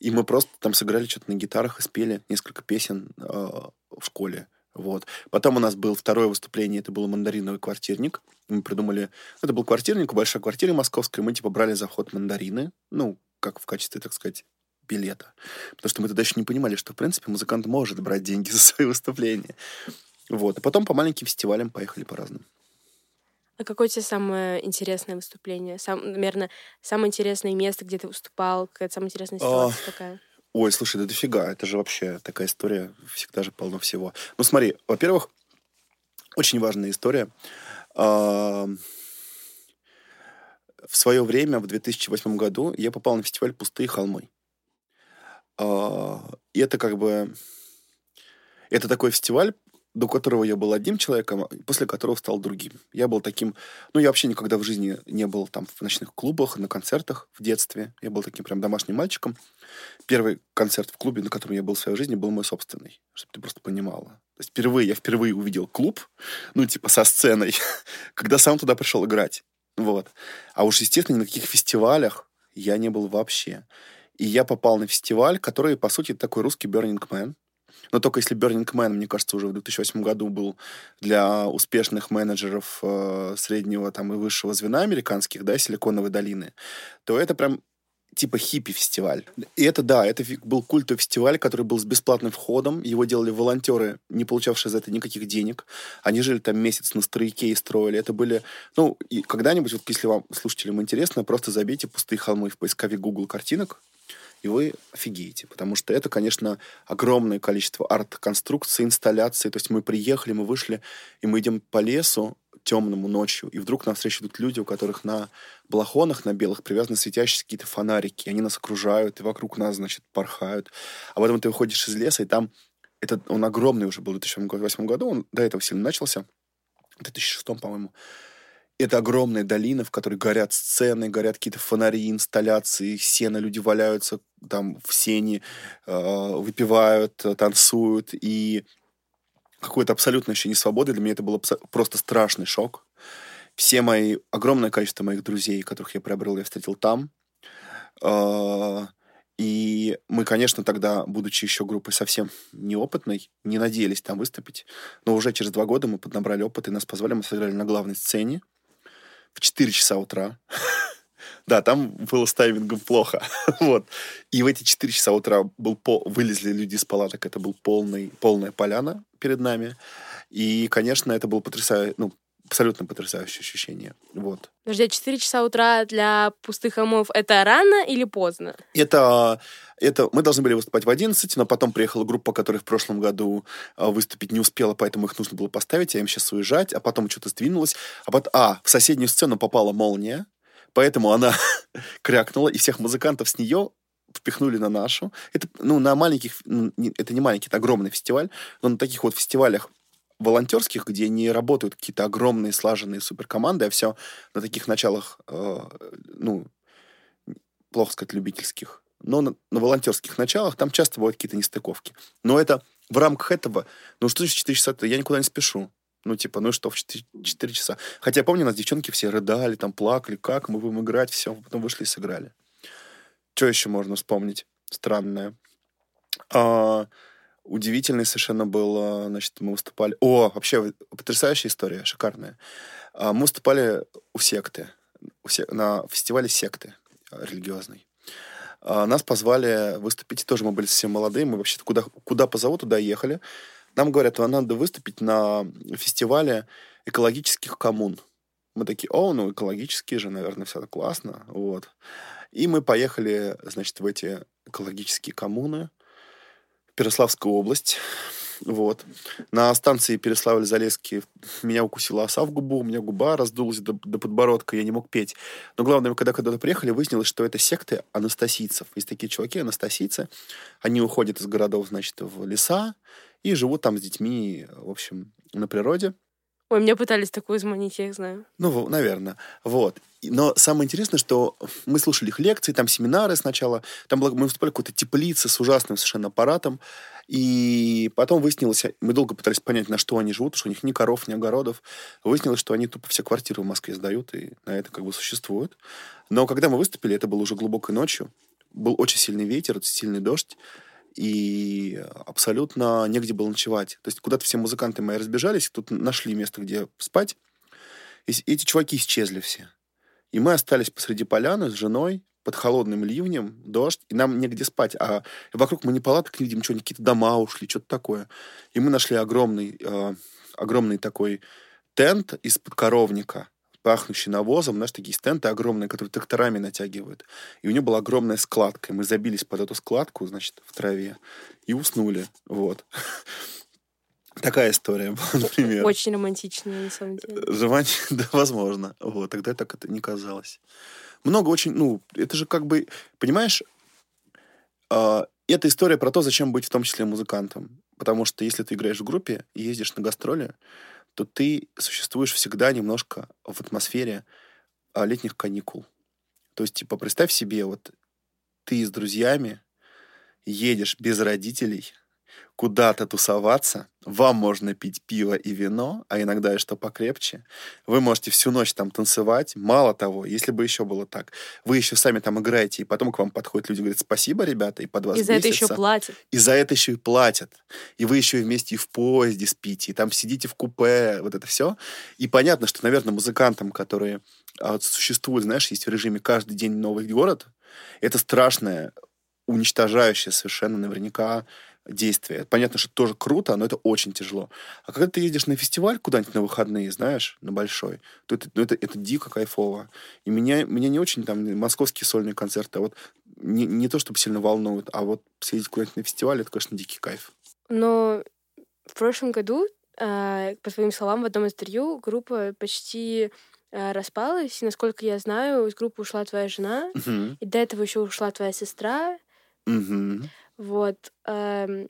и мы просто там сыграли что-то на гитарах и спели несколько песен э, в школе. Вот. Потом у нас было второе выступление, это был мандариновый квартирник. Мы придумали... Это был квартирник, большая квартира московская. Мы, типа, брали за вход мандарины, ну, как в качестве, так сказать, билета. Потому что мы тогда еще не понимали, что, в принципе, музыкант может брать деньги за свои выступления. Вот. А потом по маленьким фестивалям поехали по разным. А какое у тебя самое интересное выступление? Сам, наверное, самое интересное место, где ты выступал? Какая-то самая интересная ситуация а... такая? Ой, слушай, да дофига. Это же вообще такая история. Всегда же полно всего. Ну, смотри, во-первых, очень важная история. А... В свое время, в 2008 году, я попал на фестиваль «Пустые холмы». А... И это как бы... Это такой фестиваль, до которого я был одним человеком, после которого стал другим. Я был таким... Ну, я вообще никогда в жизни не был там в ночных клубах, на концертах в детстве. Я был таким прям домашним мальчиком. Первый концерт в клубе, на котором я был в своей жизни, был мой собственный, чтобы ты просто понимала. То есть впервые, я впервые увидел клуб, ну, типа, со сценой, когда сам туда пришел играть. Вот. А уж, естественно, ни на каких фестивалях я не был вообще. И я попал на фестиваль, который, по сути, такой русский Burning Man. Но только если Burning Man, мне кажется, уже в 2008 году был для успешных менеджеров э, среднего там, и высшего звена американских, да, Силиконовой долины, то это прям типа хиппи-фестиваль. И это, да, это был культовый фестиваль, который был с бесплатным входом. Его делали волонтеры, не получавшие за это никаких денег. Они жили там месяц на стройке и строили. Это были... Ну, и когда-нибудь, вот если вам, слушателям, интересно, просто забейте «Пустые холмы» в поисковик Google картинок, и вы офигеете, потому что это, конечно, огромное количество арт-конструкций, инсталляций. То есть мы приехали, мы вышли, и мы идем по лесу, темному ночью, и вдруг навстречу идут люди, у которых на балахонах, на белых привязаны светящиеся какие-то фонарики, они нас окружают, и вокруг нас, значит, порхают. А потом ты выходишь из леса, и там, это, он огромный уже был в 2008 году, он до этого сильно начался, в 2006, по-моему. Это огромная долина, в которой горят сцены, горят какие-то фонари, инсталляции, сено, люди валяются там в сене, э, выпивают, танцуют, и какое-то абсолютное ощущение свободы. Для меня это был просто страшный шок. Все мои, огромное количество моих друзей, которых я приобрел, я встретил там. А, и мы, конечно, тогда, будучи еще группой совсем неопытной, не надеялись там выступить. Но уже через два года мы поднабрали опыт, и нас позвали, мы сыграли на главной сцене в 4 часа утра. Да, там было с таймингом плохо. вот. И в эти 4 часа утра был по... вылезли люди из палаток. Это был полный, полная поляна перед нами. И, конечно, это было потрясающе, ну, абсолютно потрясающее ощущение. Вот. Подожди, 4 часа утра для пустых холмов — это рано или поздно? Это, это мы должны были выступать в 11, но потом приехала группа, которая в прошлом году а, выступить не успела, поэтому их нужно было поставить, а им сейчас уезжать, а потом что-то сдвинулось. А, потом, а, в соседнюю сцену попала молния, Поэтому она крякнула, и всех музыкантов с нее впихнули на нашу. Это, ну, на маленьких, ну, это не маленький, это огромный фестиваль, но на таких вот фестивалях волонтерских, где не работают какие-то огромные слаженные суперкоманды, а все на таких началах, э, ну, плохо сказать, любительских, но на, на волонтерских началах там часто бывают какие-то нестыковки. Но это в рамках этого, ну что же 4 часа, я никуда не спешу. Ну, типа, ну что, в 4, 4 часа. Хотя я помню, у нас девчонки все рыдали, там плакали, как мы будем играть, все, потом вышли и сыграли. Что еще можно вспомнить странное? А, удивительный совершенно был, значит, мы выступали... О, вообще потрясающая история, шикарная. А, мы выступали у секты, у сек... на фестивале секты религиозной. А, нас позвали выступить, тоже мы были совсем молодые, мы вообще куда, куда позовут, туда ехали. Нам говорят, вам надо выступить на фестивале экологических коммун. Мы такие, о, ну, экологические же, наверное, все классно. Вот. И мы поехали, значит, в эти экологические коммуны, в Переславскую область. Вот. На станции Переславль-Залесский меня укусила оса в губу, у меня губа раздулась до, до подбородка, я не мог петь. Но главное, когда когда-то приехали, выяснилось, что это секты анастасийцев. Есть такие чуваки, анастасийцы. Они уходят из городов, значит, в леса, и живут там с детьми, в общем, на природе. Ой, меня пытались такую заманить, я их знаю. Ну, наверное. Вот. Но самое интересное, что мы слушали их лекции, там семинары сначала, там было, мы выступали в какой-то теплице с ужасным совершенно аппаратом, и потом выяснилось, мы долго пытались понять, на что они живут, что у них ни коров, ни огородов. Выяснилось, что они тупо все квартиры в Москве сдают, и на это как бы существуют. Но когда мы выступили, это было уже глубокой ночью, был очень сильный ветер, сильный дождь, и абсолютно негде было ночевать. То есть куда-то все музыканты мои разбежались, тут нашли место, где спать, и эти чуваки исчезли все. И мы остались посреди поляны с женой, под холодным ливнем, дождь, и нам негде спать. А вокруг мы не палаток не видим, что какие-то дома ушли, что-то такое. И мы нашли огромный, э, огромный такой тент из-под коровника, пахнущий навозом, знаешь, такие стенты огромные, которые тракторами натягивают. И у него была огромная складка. И мы забились под эту складку, значит, в траве и уснули. Вот. Такая история была, например. Очень романтичная, на самом деле. Желание, да, возможно. Вот, тогда так это не казалось. Много очень, ну, это же как бы, понимаешь, э, это история про то, зачем быть в том числе музыкантом. Потому что если ты играешь в группе и ездишь на гастроли, то ты существуешь всегда немножко в атмосфере а, летних каникул. То есть, типа, представь себе, вот ты с друзьями едешь без родителей – куда-то тусоваться, вам можно пить пиво и вино, а иногда и что покрепче. Вы можете всю ночь там танцевать. Мало того, если бы еще было так, вы еще сами там играете, и потом к вам подходят люди говорят, спасибо, ребята, и под вас И за это еще платят. И за это еще и платят. И вы еще и вместе и в поезде спите, и там сидите в купе, вот это все. И понятно, что, наверное, музыкантам, которые а, существуют, знаешь, есть в режиме каждый день новый город, Это страшное, уничтожающее совершенно наверняка действие. Понятно, что это тоже круто, но это очень тяжело. А когда ты едешь на фестиваль куда-нибудь на выходные, знаешь, на большой, то это, ну, это, это дико кайфово. И меня, меня не очень там московские сольные концерты, а вот не, не то, чтобы сильно волнуют, а вот съездить куда-нибудь на фестиваль, это, конечно, дикий кайф. Но в прошлом году, э, по твоим словам, в одном интервью группа почти э, распалась. И, насколько я знаю, из группы ушла твоя жена, Мгм. и до этого еще ушла твоя сестра. Мгм. Вот. эм,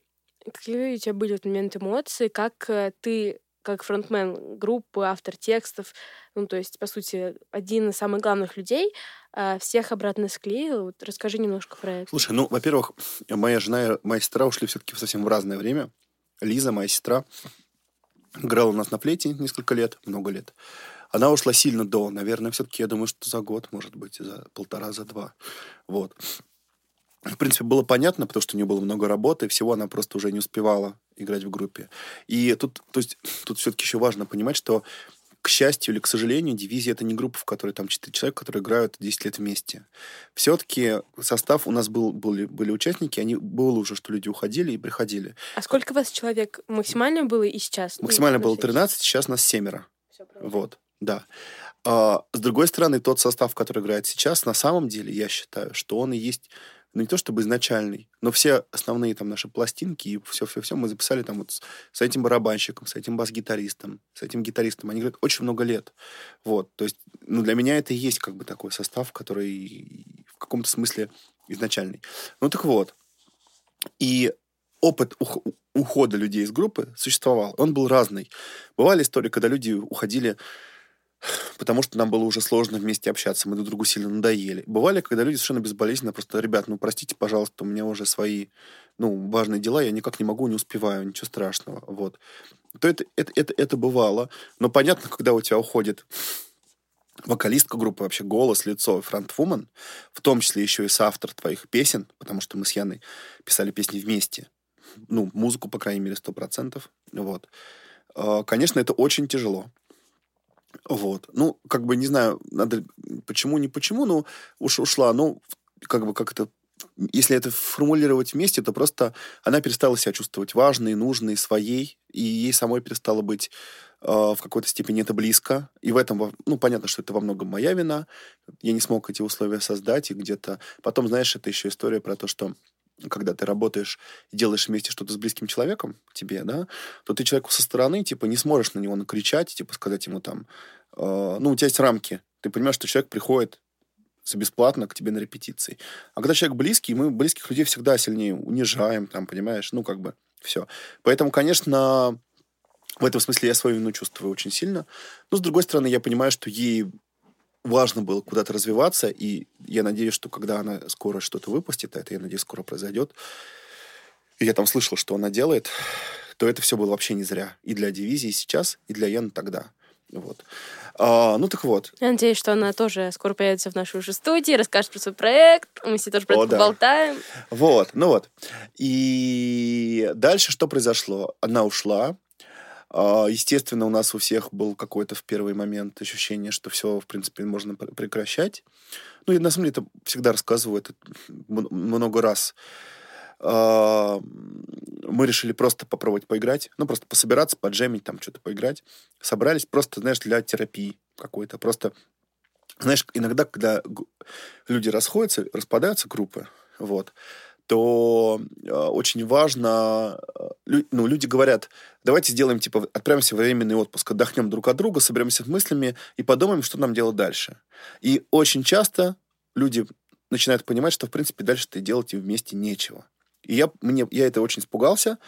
какие у тебя были в этот момент эмоции? Как э, ты, как фронтмен группы, автор текстов, ну, то есть, по сути, один из самых главных людей, э, всех обратно склеил? Вот расскажи немножко про это. Слушай, ну, во-первых, моя жена и моя сестра ушли все-таки совсем в разное время. Лиза, моя сестра, играла у нас на флейте несколько лет, много лет. Она ушла сильно до, наверное, все-таки, я думаю, что за год, может быть, за полтора, за два. Вот. В принципе, было понятно, потому что у нее было много работы, всего она просто уже не успевала играть в группе. И тут, то есть, тут все-таки еще важно понимать, что к счастью или к сожалению, дивизия это не группа, в которой там 4 человека, которые играют 10 лет вместе. Все-таки состав у нас был, были, были участники, они было уже, что люди уходили и приходили. А сколько вас человек максимально было и сейчас? Ну, Максимально было всякий 13, сейчас нас семеро. Вот, да. А, с другой стороны, тот состав, который играет сейчас, на самом деле, я считаю, что он и есть, ну, не то чтобы изначальный, но все основные там наши пластинки и все-все-все мы записали там вот с, с этим барабанщиком, с этим бас-гитаристом, с этим гитаристом. Они играют очень много лет. Вот, то есть, ну, для меня это и есть как бы такой состав, который в каком-то смысле изначальный. Ну, так вот. И опыт ух- ухода людей из группы существовал. Он был разный. Бывали истории, когда люди уходили потому что нам было уже сложно вместе общаться, мы друг другу сильно надоели. Бывали, когда люди совершенно безболезненно просто, ребят, ну, простите, пожалуйста, у меня уже свои, ну, важные дела, я никак не могу, не успеваю, ничего страшного, вот. То это, это, это, это бывало, но понятно, когда у тебя уходит вокалистка группы, вообще голос, лицо, фронтвумен, в том числе еще и соавтор твоих песен, потому что мы с Яной писали песни вместе, ну, музыку, по крайней мере, сто процентов, вот. А, Конечно, это очень тяжело. Вот. Ну, как бы, не знаю, надо... Почему, не почему, но уж ушла. Ну, как бы, как это... Если это формулировать вместе, то просто она перестала себя чувствовать важной, нужной, своей, и ей самой перестало быть э, в какой-то степени это близко. И в этом, ну, понятно, что это во многом моя вина. Я не смог эти условия создать, и где-то... Потом, знаешь, это еще история про то, что когда ты работаешь и делаешь вместе что-то с близким человеком тебе, да, то ты человеку со стороны, типа, не сможешь на него накричать, типа, сказать ему там, э, ну, у тебя есть рамки. Ты понимаешь, что человек приходит бесплатно к тебе на репетиции. А когда человек близкий, мы близких людей всегда сильнее унижаем, там, понимаешь, ну, как бы, все. Поэтому, конечно, в этом смысле я свою вину чувствую очень сильно. Но, с другой стороны, я понимаю, что ей важно было куда-то развиваться, и я надеюсь, что когда она скоро что-то выпустит, а это, я надеюсь, скоро произойдет, и я там слышал, что она делает, то это все было вообще не зря. И для дивизии сейчас, и для Яны тогда. Вот. А, ну так вот. Я надеюсь, что она тоже скоро появится в нашей уже студии, расскажет про свой проект, мы все тоже про О, это да. поболтаем. Вот, ну вот. И дальше что произошло? Она ушла. А, Естественно, у нас у всех был какой-то в первый момент ощущение, что все, в принципе, можно пр- прекращать. Ну, я на самом деле это всегда рассказываю, это много раз. А, Мы решили просто попробовать поиграть, ну, просто пособираться, поджемить, там, что-то поиграть. Собрались просто, знаешь, для терапии какой-то. Просто, знаешь, иногда, когда люди расходятся, распадаются группы, вот, то э, очень важно, э, лю- ну, люди говорят, давайте сделаем, типа, отправимся в временный отпуск, отдохнем друг от друга, соберемся мыслями и подумаем, что нам делать дальше. И очень часто люди начинают понимать, что, в принципе, дальше-то делать им вместе нечего. И я, мне, я это очень испугался,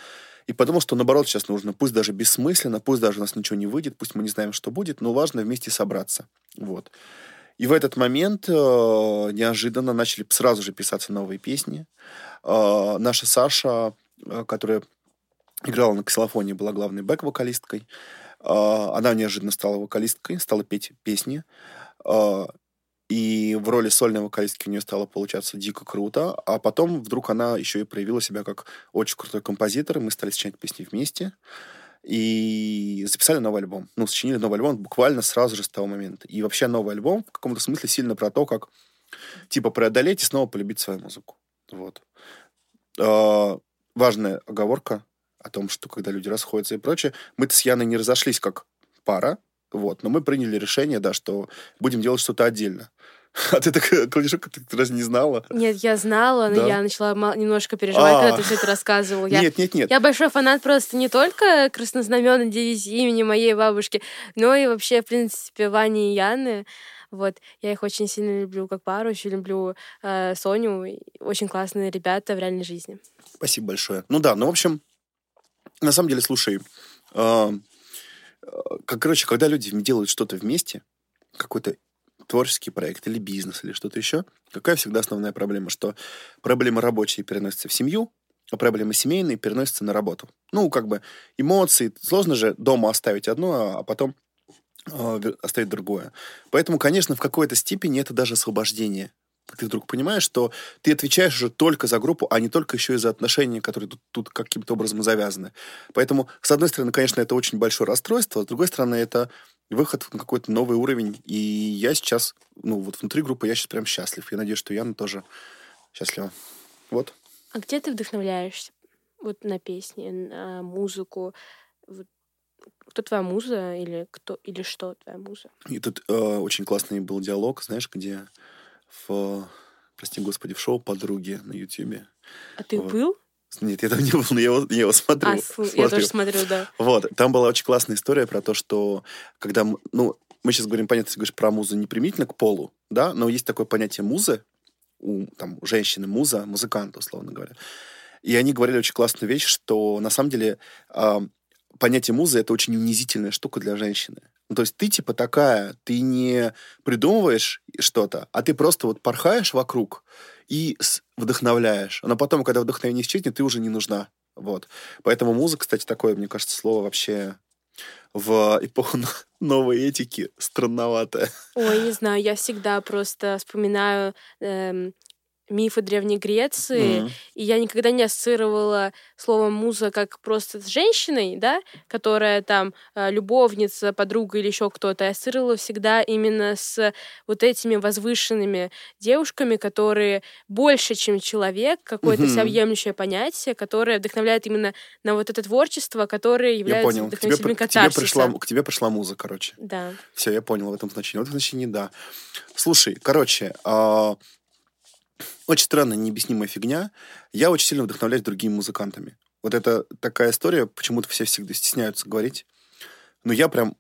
и подумал, что наоборот сейчас нужно, пусть даже бессмысленно, пусть даже у нас ничего не выйдет, пусть мы не знаем, что будет, но важно вместе собраться. Вот. И в этот момент э, неожиданно начали сразу же писаться новые песни. Э, наша Саша, э, которая играла на ксилофоне, была главной бэк-вокалисткой. Э, она неожиданно стала вокалисткой, стала петь песни. Э, и в роли сольной вокалистки у нее стало получаться дико круто. А потом вдруг она еще и проявила себя как очень крутой композитор. И мы стали сочинять песни вместе. И записали новый альбом. Ну, сочинили новый альбом буквально сразу же с того момента. И вообще новый альбом в каком-то смысле сильно про то, как Типа преодолеть и снова полюбить свою музыку. Вот. А, важная оговорка о том, что когда люди расходятся и прочее, мы-то с Яной не разошлись как пара, вот, но мы приняли решение, да, что будем делать что-то отдельно. А ты так, Клавишок, ты разве не знала? Нет, я знала, но да? я начала немножко переживать, а когда ты все это рассказывал. Я, нет, нет, нет. Я большой фанат просто не только краснознаменной дивизии имени моей бабушки, но и вообще, в принципе, Вани и Яны. Вот, я их очень сильно люблю как пару, очень люблю э, Соню. Очень классные ребята в реальной жизни. Спасибо большое. Ну да, ну, в общем, на самом деле, слушай, э, как, короче, когда люди делают что-то вместе, какой-то творческий проект или бизнес или что-то еще, какая всегда основная проблема? Что проблемы рабочие переносятся в семью, а проблемы семейные переносятся на работу. Ну, как бы эмоции. Сложно же дома оставить одно, а потом э, оставить другое. Поэтому, конечно, в какой-то степени это даже освобождение ты вдруг понимаешь, что ты отвечаешь уже только за группу, а не только еще и за отношения, которые тут, тут каким-то образом завязаны. Поэтому, с одной стороны, конечно, это очень большое расстройство, с другой стороны, это выход на какой-то новый уровень. И я сейчас, ну, вот внутри группы я сейчас прям счастлив. Я надеюсь, что Яна тоже счастлива. Вот. А где ты вдохновляешься? Вот на песни, на музыку? Вот кто твоя муза или кто или что твоя муза? И тут э, очень классный был диалог, знаешь, где в, прости господи, в шоу «Подруги» на Ютьюбе. А ты вот. был? Нет, я там не был, но я его, я его смотрю. А, смотрю. я тоже смотрю, да. Вот, там была очень классная история про то, что когда, ну, мы сейчас говорим, понятно, ты говоришь про музу не к полу, да, но есть такое понятие музы, у там, женщины муза, музыканта, условно говоря. И они говорили очень классную вещь, что на самом деле э, понятие музы — это очень унизительная штука для женщины. Ну, то есть ты типа такая, ты не придумываешь что-то, а ты просто вот порхаешь вокруг и вдохновляешь. Но потом, когда вдохновение исчезнет, ты уже не нужна. Вот. Поэтому музыка, кстати, такое, мне кажется, слово вообще в эпоху новой этики странноватое. Ой, не знаю, я всегда просто вспоминаю эм, мифы Древней Греции, mm-hmm. и я никогда не ассоциировала слово муза как просто с женщиной, да, которая там э, любовница, подруга или еще кто-то. Я ассоциировала всегда именно с вот этими возвышенными девушками, которые больше, чем человек, какое-то mm-hmm. всеобъемлющее понятие, которое вдохновляет именно на вот это творчество, которое является я понял. К тебе, к тебе пришла, к тебе пришла муза, короче. Да. Все, я понял в этом значении. В этом значении, да. Слушай, короче, э, очень странная, необъяснимая фигня. Я очень сильно вдохновляюсь другими музыкантами. Вот это такая история, почему-то все всегда стесняются говорить. Но я прям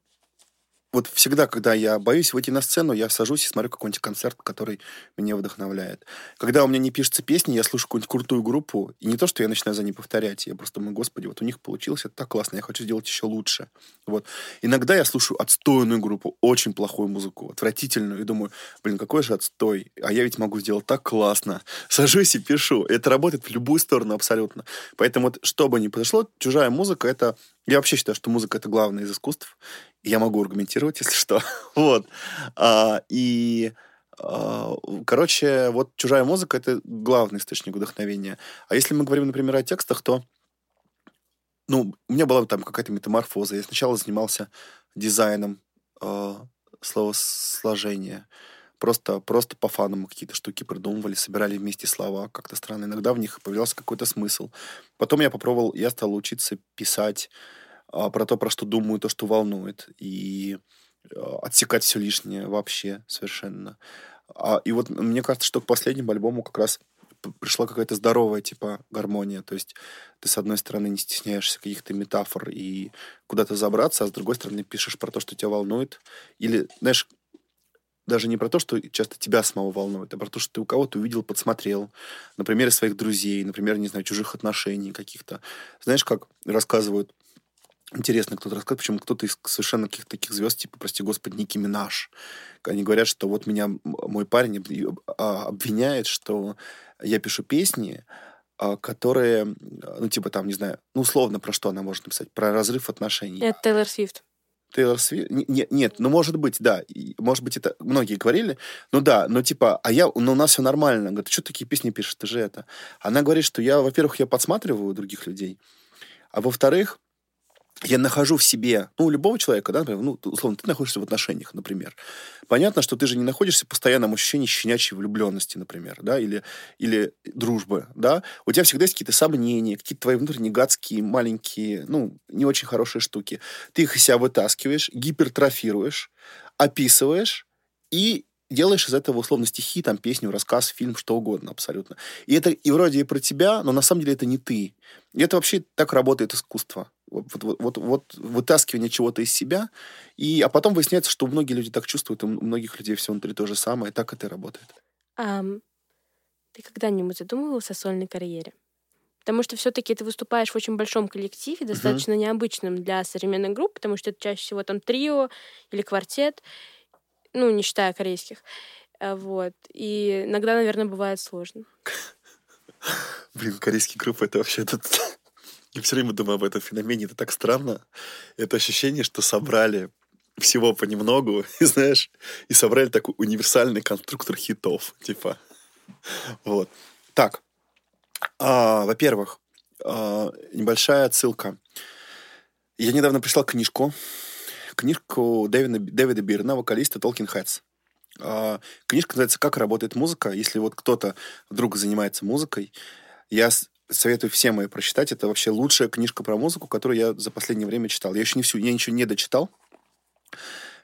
вот всегда, когда я боюсь выйти на сцену, я сажусь и смотрю какой-нибудь концерт, который меня вдохновляет. Когда у меня не пишется песни, я слушаю какую-нибудь крутую группу, и не то, что я начинаю за ней повторять, я просто думаю, господи, вот у них получилось, это так классно, я хочу сделать еще лучше. Вот. Иногда я слушаю отстойную группу, очень плохую музыку, отвратительную, и думаю, блин, какой же отстой, а я ведь могу сделать так классно. Сажусь и пишу. Это работает в любую сторону абсолютно. Поэтому вот, что бы ни произошло, чужая музыка — это я вообще считаю, что музыка — это главное из искусств. Я могу аргументировать, если что. вот. А, и, а, короче, вот чужая музыка — это главный источник вдохновения. А если мы говорим, например, о текстах, то ну, у меня была там какая-то метаморфоза. Я сначала занимался дизайном э, словосложения. Просто, просто по фану мы какие-то штуки придумывали, собирали вместе слова как-то странно. Иногда в них появлялся какой-то смысл. Потом я попробовал, я стал учиться писать про то, про что думаю, то, что волнует, и а, отсекать все лишнее вообще совершенно. А, и вот мне кажется, что к последнему альбому как раз пришла какая-то здоровая, типа, гармония. То есть ты, с одной стороны, не стесняешься каких-то метафор и куда-то забраться, а с другой стороны, пишешь про то, что тебя волнует. Или, знаешь, даже не про то, что часто тебя самого волнует, а про то, что ты у кого-то увидел, подсмотрел. На примере своих друзей, например, не знаю, чужих отношений каких-то. Знаешь, как рассказывают Интересно, кто-то рассказывает, почему кто-то из совершенно каких-то таких звезд, типа, прости господи, Ники Минаж. Они говорят, что вот меня мой парень а, обвиняет, что я пишу песни, а, которые, ну, типа, там, не знаю, ну, условно, про что она может написать? Про разрыв отношений. Это Тейлор Свифт. Тейлор Свифт? Нет, нет, ну, может быть, да. Может быть, это многие говорили. Ну, да, но, типа, а я, ну, у нас все нормально. Говорит, ты что такие песни пишешь? Ты же это. Она говорит, что я, во-первых, я подсматриваю других людей, а во-вторых, я нахожу в себе, ну, у любого человека, да, например, ну, условно, ты находишься в отношениях, например. Понятно, что ты же не находишься в постоянном ощущении щенячьей влюбленности, например, да, или, или дружбы, да. У тебя всегда есть какие-то сомнения, какие-то твои внутренние гадские, маленькие, ну, не очень хорошие штуки. Ты их из себя вытаскиваешь, гипертрофируешь, описываешь и делаешь из этого условно стихи, там, песню, рассказ, фильм, что угодно абсолютно. И это и вроде и про тебя, но на самом деле это не ты. И это вообще так работает искусство. Вот, вот, вот, вот вытаскивание чего-то из себя, и, а потом выясняется, что многие люди так чувствуют, и у многих людей все внутри то же самое, и так это и работает. А, ты когда-нибудь задумывался о сольной карьере? Потому что все-таки ты выступаешь в очень большом коллективе, достаточно uh-huh. необычном для современных групп, потому что это чаще всего там трио или квартет, ну, не считая корейских. А, вот. И иногда, наверное, бывает сложно. Блин, корейские группы это вообще этот я все время думаю об этом феномене. Это так странно. Это ощущение, что собрали всего понемногу, и, знаешь, и собрали такой универсальный конструктор хитов, типа. Вот. Так. А, во-первых, а, небольшая отсылка. Я недавно прислал книжку. Книжку Дэвида, Дэвида Бирна, вокалиста Talking Heads. А, книжка называется «Как работает музыка». Если вот кто-то вдруг занимается музыкой, я советую всем ее прочитать. Это вообще лучшая книжка про музыку, которую я за последнее время читал. Я еще не всю, я ничего не дочитал.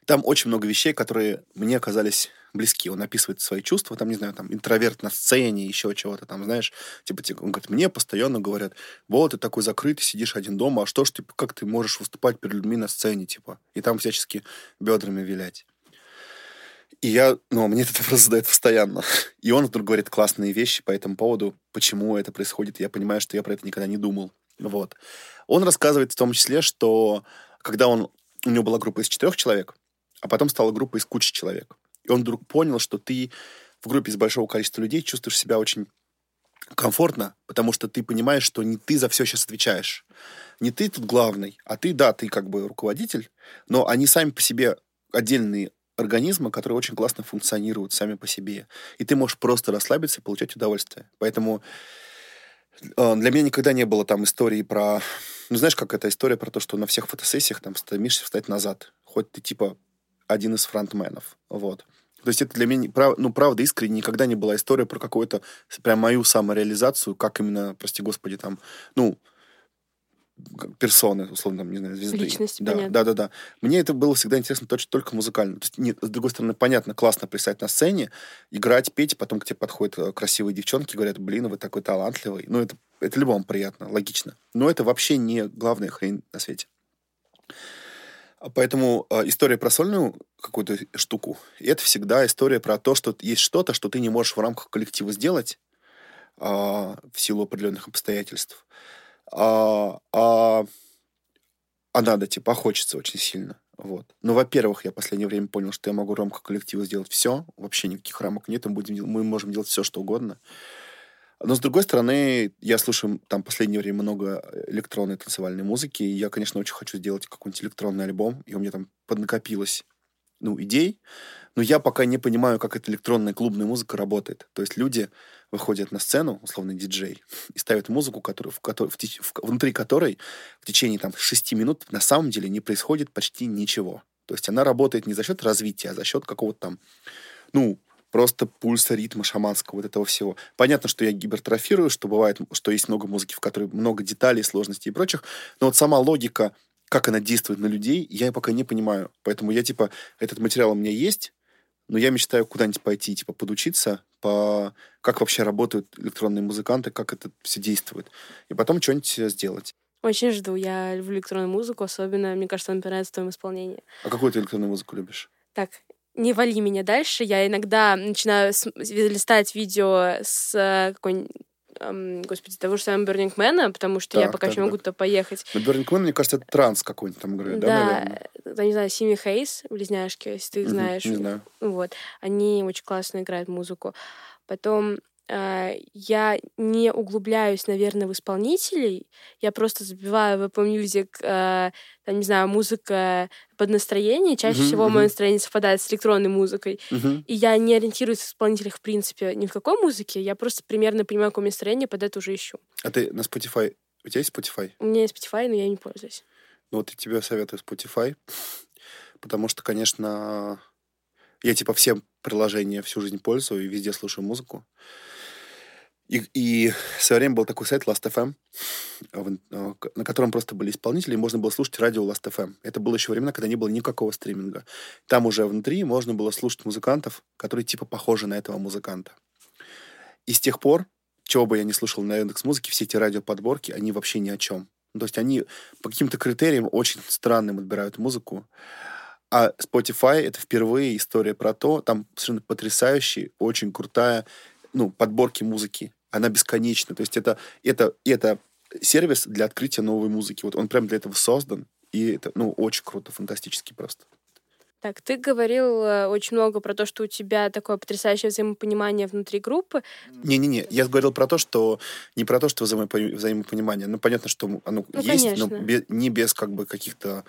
Там очень много вещей, которые мне оказались близки. Он описывает свои чувства, там, не знаю, там, интроверт на сцене, еще чего-то там, знаешь. Типа, типа, он говорит, мне постоянно говорят, вот, ты такой закрытый, сидишь один дома, а что ж, типа, как ты можешь выступать перед людьми на сцене, типа, и там всячески бедрами вилять. И я, ну, мне это просто задает постоянно. И он вдруг говорит классные вещи по этому поводу, почему это происходит. Я понимаю, что я про это никогда не думал. Вот. Он рассказывает в том числе, что когда он, у него была группа из четырех человек, а потом стала группа из кучи человек. И он вдруг понял, что ты в группе из большого количества людей чувствуешь себя очень комфортно, потому что ты понимаешь, что не ты за все сейчас отвечаешь. Не ты тут главный, а ты, да, ты как бы руководитель, но они сами по себе отдельные организма, которые очень классно функционируют сами по себе. И ты можешь просто расслабиться и получать удовольствие. Поэтому э, для меня никогда не было там истории про... Ну, знаешь, как эта история про то, что на всех фотосессиях там стремишься встать назад. Хоть ты, типа, один из фронтменов. Вот. То есть это для меня, ну, правда, искренне никогда не была история про какую-то прям мою самореализацию, как именно, прости господи, там, ну, персоны, условно, там, не знаю, звезды. Личности, да, понятно. Да, да, да. Мне это было всегда интересно точно только музыкально. То есть, нет, с другой стороны, понятно, классно писать на сцене, играть, петь, потом к тебе подходят э, красивые девчонки, говорят, блин, вы такой талантливый. Ну, это, это любому приятно, логично. Но это вообще не главная хрень на свете. А поэтому э, история про сольную какую-то штуку, это всегда история про то, что есть что-то, что ты не можешь в рамках коллектива сделать э, в силу определенных обстоятельств а, а, а надо, типа, хочется очень сильно. Вот. Ну, во-первых, я в последнее время понял, что я могу рамках коллектива сделать все. Вообще никаких рамок нет, мы, будем, мы можем делать все, что угодно. Но, с другой стороны, я слушаю там в последнее время много электронной танцевальной музыки, и я, конечно, очень хочу сделать какой-нибудь электронный альбом, и у меня там поднакопилось ну, идей, но я пока не понимаю, как эта электронная клубная музыка работает. То есть люди выходят на сцену, условный диджей, и ставят музыку, которую, в, которой, в, в, внутри которой в течение там, 6 минут на самом деле не происходит почти ничего. То есть она работает не за счет развития, а за счет какого-то там, ну, просто пульса, ритма шаманского, вот этого всего. Понятно, что я гипертрофирую, что бывает, что есть много музыки, в которой много деталей, сложностей и прочих, но вот сама логика, как она действует на людей, я пока не понимаю. Поэтому я, типа, этот материал у меня есть, но я мечтаю куда-нибудь пойти, типа, подучиться, по как вообще работают электронные музыканты, как это все действует. И потом что-нибудь сделать. Очень жду. Я люблю электронную музыку, особенно, мне кажется, она понравится в твоем исполнении. А какую ты электронную музыку любишь? Так, не вали меня дальше. Я иногда начинаю листать видео с э, какой-нибудь эм, господи, того же самого Man, потому что так, я пока так, еще так. могу туда поехать. Но Burning Man, мне кажется, это транс какой-нибудь там играет, да, да наверное? не знаю, Сими Хейс, близняшки, если ты их знаешь. Не знаю. Вот. Они очень классно играют музыку. Потом я не углубляюсь, наверное, в исполнителей. Я просто забиваю в Apple Music, uh, там, не знаю, музыка под настроение. Чаще uh-huh, всего uh-huh. мое настроение совпадает с электронной музыкой. Uh-huh. И я не ориентируюсь в исполнителях, в принципе, ни в какой музыке. Я просто примерно понимаю, какое настроение, под это уже ищу. А ты на Spotify... У тебя есть Spotify? У меня есть Spotify, но я не пользуюсь. Ну вот я тебе советую Spotify, потому что, конечно, я типа все приложения всю жизнь пользую и везде слушаю музыку. И, и в свое время был такой сайт Last.fm, э, на котором просто были исполнители, и можно было слушать радио Last.fm. Это было еще времена, когда не было никакого стриминга. Там уже внутри можно было слушать музыкантов, которые типа похожи на этого музыканта. И с тех пор, чего бы я не слушал на Яндекс Музыке, все эти радиоподборки, они вообще ни о чем. То есть они по каким-то критериям очень странным отбирают музыку. А Spotify — это впервые история про то, там совершенно потрясающая, очень крутая ну, подборки музыки. Она бесконечна. То есть это, это, это сервис для открытия новой музыки. Вот он прям для этого создан. И это, ну, очень круто, фантастически просто. Так, ты говорил э, очень много про то, что у тебя такое потрясающее взаимопонимание внутри группы. Не-не-не, я говорил про то, что не про то, что взаимопонимание. Ну, понятно, что оно ну, есть, конечно. но без, не без как бы каких-то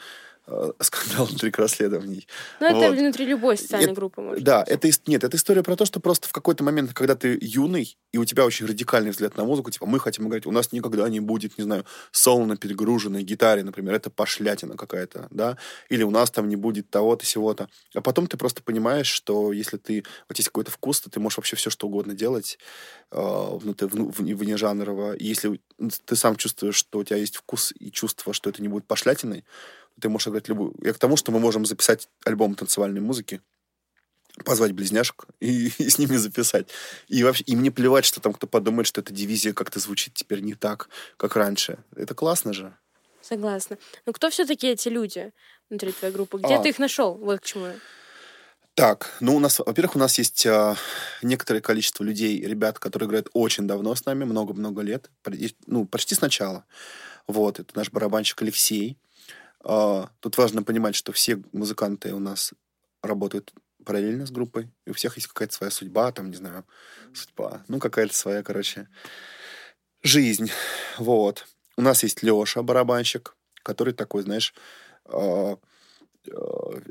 скандал внутри расследований. Ну, это вот. внутри любой социальной это, группы, может Да, быть. это нет, это история про то, что просто в какой-то момент, когда ты юный, и у тебя очень радикальный взгляд на музыку, типа, мы хотим играть, у нас никогда не будет, не знаю, соло на перегруженной гитаре, например, это пошлятина какая-то, да, или у нас там не будет того-то, сего-то. А потом ты просто понимаешь, что если ты, вот есть какой-то вкус, то ты можешь вообще все что угодно делать э, внутри, вне, вне жанрового. И если ты сам чувствуешь, что у тебя есть вкус и чувство, что это не будет пошлятиной, ты можешь играть любую. Я к тому, что мы можем записать альбом танцевальной музыки, позвать близняшек и, и с ними записать. И вообще, и мне плевать, что там кто подумает, что эта дивизия как-то звучит теперь не так, как раньше. Это классно же. Согласна. Но кто все-таки эти люди внутри твоей группы? Где а. ты их нашел? Вот к чему. Так, ну у нас, во-первых, у нас есть э, некоторое количество людей, ребят, которые играют очень давно с нами, много-много лет, ну, почти сначала. Вот, это наш барабанщик Алексей, а, тут важно понимать, что все музыканты у нас работают параллельно с группой, и у всех есть какая-то своя судьба, там, не знаю, судьба, ну, какая-то своя, короче, жизнь. Вот. У нас есть Леша, барабанщик, который такой, знаешь, а, а,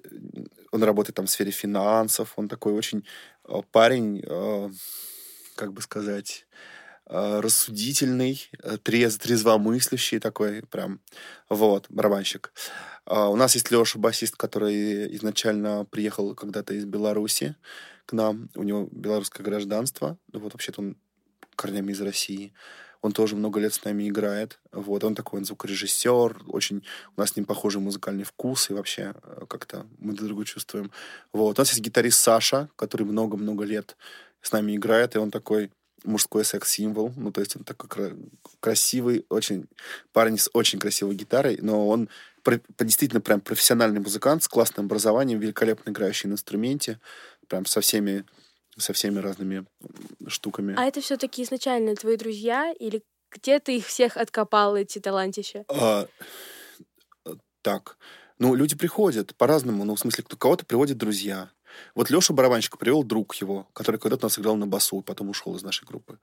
он работает там в сфере финансов, он такой очень парень, как бы сказать, рассудительный, э, трез, трезвомыслящий такой прям, вот, барабанщик. А, у нас есть Леша, басист, который изначально приехал когда-то из Беларуси к нам. У него белорусское гражданство. Вот вообще-то он корнями из России. Он тоже много лет с нами играет. Вот, он такой он звукорежиссер, очень у нас с ним похожий музыкальный вкус, и вообще э, как-то мы друг друга чувствуем. Вот, у нас есть гитарист Саша, который много-много лет с нами играет, и он такой мужской секс-символ. Ну, то есть он такой красивый, очень парень с очень красивой гитарой, но он действительно прям профессиональный музыкант с классным образованием, великолепно играющий на инструменте, прям со всеми со всеми разными штуками. А это все-таки изначально твои друзья или где ты их всех откопал, эти талантища? А, так. Ну, люди приходят по-разному. Ну, в смысле, кого-то приводят друзья, вот Леша барабанщик привел друг его, который когда-то нас играл на басу, и потом ушел из нашей группы.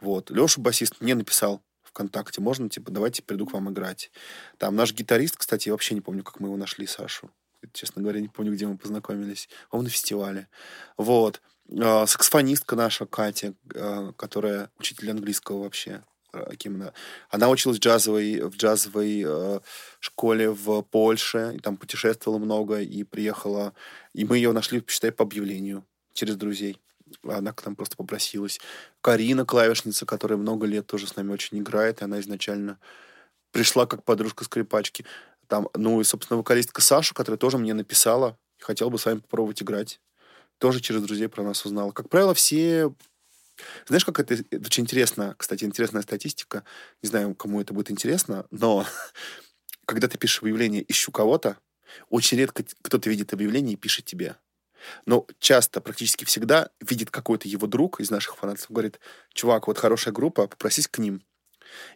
Вот. Леша басист мне написал ВКонтакте, можно, типа, давайте приду к вам играть. Там наш гитарист, кстати, я вообще не помню, как мы его нашли, Сашу. Честно говоря, не помню, где мы познакомились. Он на фестивале. Вот. А, саксофонистка наша, Катя, а, которая учитель английского вообще. Акимовна. Она училась в джазовой, в джазовой э, школе в Польше, и там путешествовала много, и приехала. И мы ее нашли, считай, по объявлению через друзей. Она к нам просто попросилась. Карина, клавишница, которая много лет тоже с нами очень играет, и она изначально пришла как подружка скрипачки. Там, ну и, собственно, вокалистка Саша, которая тоже мне написала, хотел бы с вами попробовать играть. Тоже через друзей про нас узнала. Как правило, все знаешь, как это, это очень интересно, кстати, интересная статистика. Не знаю, кому это будет интересно, но когда ты пишешь объявление «ищу кого-то», очень редко кто-то видит объявление и пишет тебе. Но часто, практически всегда, видит какой-то его друг из наших фанатов, говорит, чувак, вот хорошая группа, попросись к ним.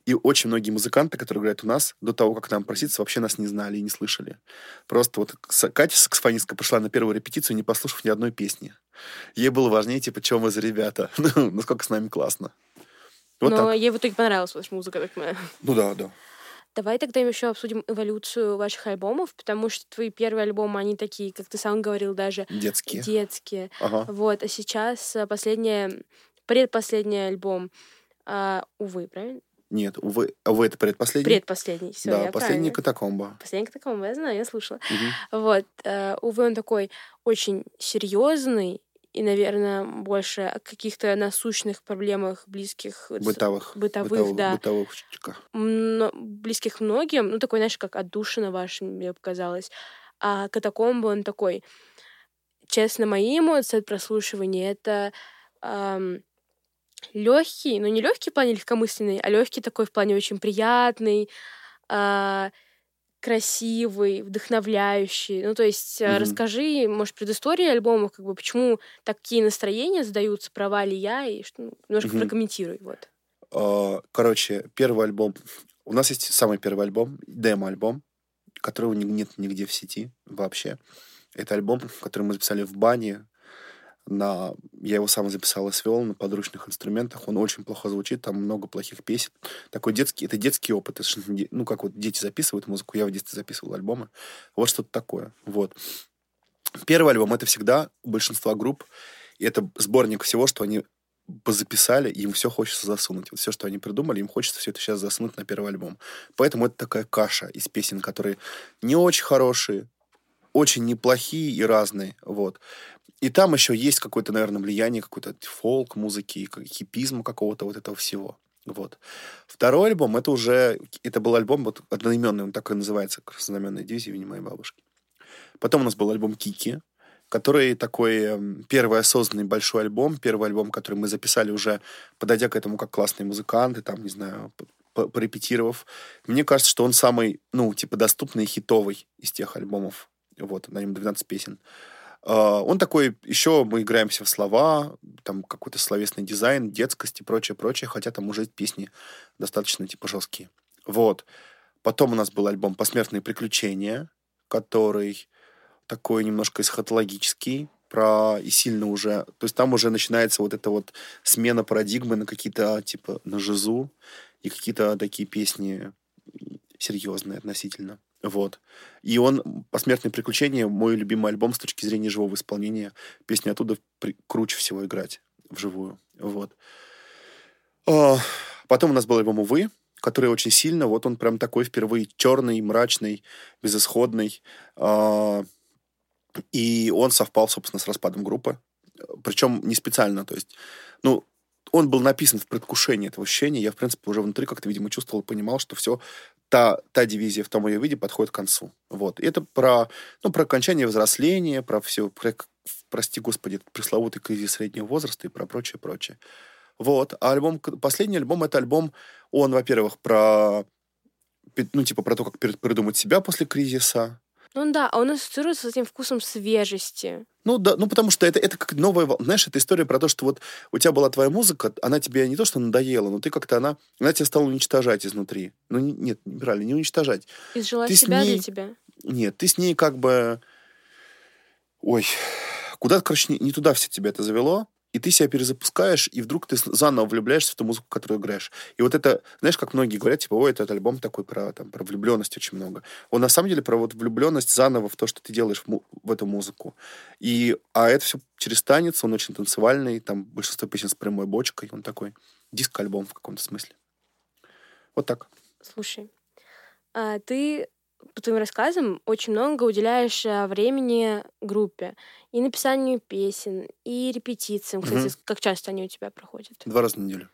И очень многие музыканты, которые играют у нас, до того, как нам проситься, вообще нас не знали и не слышали. Просто вот Катя, саксофонистка, пошла на первую репетицию, не послушав ни одной песни. Ей было важнее, типа, чем вы за ребята. ну, насколько с нами классно. Вот Но так. ей в итоге понравилась ваша музыка, так понимаю. Ну да, да. Давай тогда еще обсудим эволюцию ваших альбомов, потому что твои первые альбомы, они такие, как ты сам говорил, даже детские. Детские. Ага. Вот, а сейчас последний, предпоследний альбом, а, увы, правильно? Нет, увы, увы это предпоследний? Предпоследний, все, Да, я последний правильно. катакомба. Последний катакомба, я знаю, я слышала. Мгм. Вот, э, увы, он такой очень серьезный и, наверное, больше о каких-то насущных проблемах близких с- Бытовых. бытовых, да. Бытовых мно- близких многим, ну, такой, знаешь, как отдушина ваша, мне показалось. А катакомба, он такой, честно, мои эмоции от прослушивания, это легкий, ну, не легкий в плане легкомысленный, а легкий такой в плане очень приятный, а, красивый, вдохновляющий. Ну, то есть Мгм. расскажи, может, предысторию альбома, как бы, почему такие настроения задаются, права ли я, и что, ну, немножко Мгм. прокомментируй, вот. А, Короче, первый альбом. У нас есть самый первый альбом, демо-альбом, которого нет нигде в сети вообще. Это альбом, который мы записали в бане. На... Я его сам записал и свел на подручных инструментах. Он очень плохо звучит, там много плохих песен. Такой детский, это детский опыт. Ну, как вот дети записывают музыку, я в детстве записывал альбомы. Вот что-то такое. Вот. Первый альбом — это всегда у большинства групп, и это сборник всего, что они позаписали, им все хочется засунуть. Вот все, что они придумали, им хочется все это сейчас засунуть на первый альбом. Поэтому это такая каша из песен, которые не очень хорошие, очень неплохие и разные. Вот. И там еще есть какое-то, наверное, влияние, какой-то фолк музыки, хипизма какого-то вот этого всего. Вот. Второй альбом, это уже, это был альбом вот одноименный, он так и называется, «Краснознаменная дивизия имени моей бабушки». Потом у нас был альбом «Кики», который такой эм, первый осознанный большой альбом, первый альбом, который мы записали уже, подойдя к этому как классные музыканты, там, не знаю, порепетировав. Мне кажется, что он самый, ну, типа, доступный и хитовый из тех альбомов. Вот, на нем 12 песен. А, Он такой, еще мы играемся в слова, там какой-то словесный дизайн, детскость и прочее, прочее, хотя там уже песни достаточно, типа, жесткие. Вот. Потом у нас был альбом «Посмертные приключения», который такой немножко эсхатологический, про и сильно уже... То есть там уже начинается вот эта вот смена парадигмы на какие-то, типа, на жизу, и какие-то такие песни серьезные относительно. Вот. И он «Посмертные приключения» мой любимый альбом с точки зрения живого исполнения. Песни оттуда при- круче всего играть вживую. Вот. А, Потом у нас был альбом «Увы», который очень сильно, вот он прям такой впервые черный, мрачный, безысходный. А, И он совпал, собственно, с распадом группы. Причем не специально, то есть, ну, он был написан в предвкушении этого ощущения. Я, в принципе, уже внутри как-то, видимо, чувствовал понимал, что все, та, та дивизия в том ее виде подходит к концу. Вот. И это про, ну, про окончание взросления, про все, про, прости господи, пресловутый кризис среднего возраста и про прочее, прочее. Вот. А альбом, последний альбом, это альбом, он, во-первых, про, ну, типа, про то, как придумать себя после кризиса, Ну да, а он ассоциируется с этим вкусом свежести. Ну да, ну потому что это, это как новая, вол- знаешь, это история про то, что вот у тебя была твоя музыка, она тебе не то что надоела, но ты как-то она, она тебя стала уничтожать изнутри. Ну не- нет, правильно, не уничтожать. Изжила Ты себя ней- для тебя. Нет, ты с ней как бы, ой, куда-то, короче, не, не туда все тебя это завело, и ты себя перезапускаешь, и вдруг ты заново влюбляешься в ту музыку, которую играешь. И вот это, знаешь, как многие говорят, типа, ой, этот альбом такой про, там, про влюбленность очень много. Он на самом деле про вот влюбленность заново в то, что ты делаешь в, в эту музыку. И, а это все через танец, он очень танцевальный, там большинство песен с прямой бочкой, он такой диско-альбом в каком-то смысле. Вот так. Слушай, а ты по твоим рассказам очень много уделяешь а, времени группе и написанию песен, и репетициям. Кстати, с- как часто они у тебя проходят? Два раза в неделю.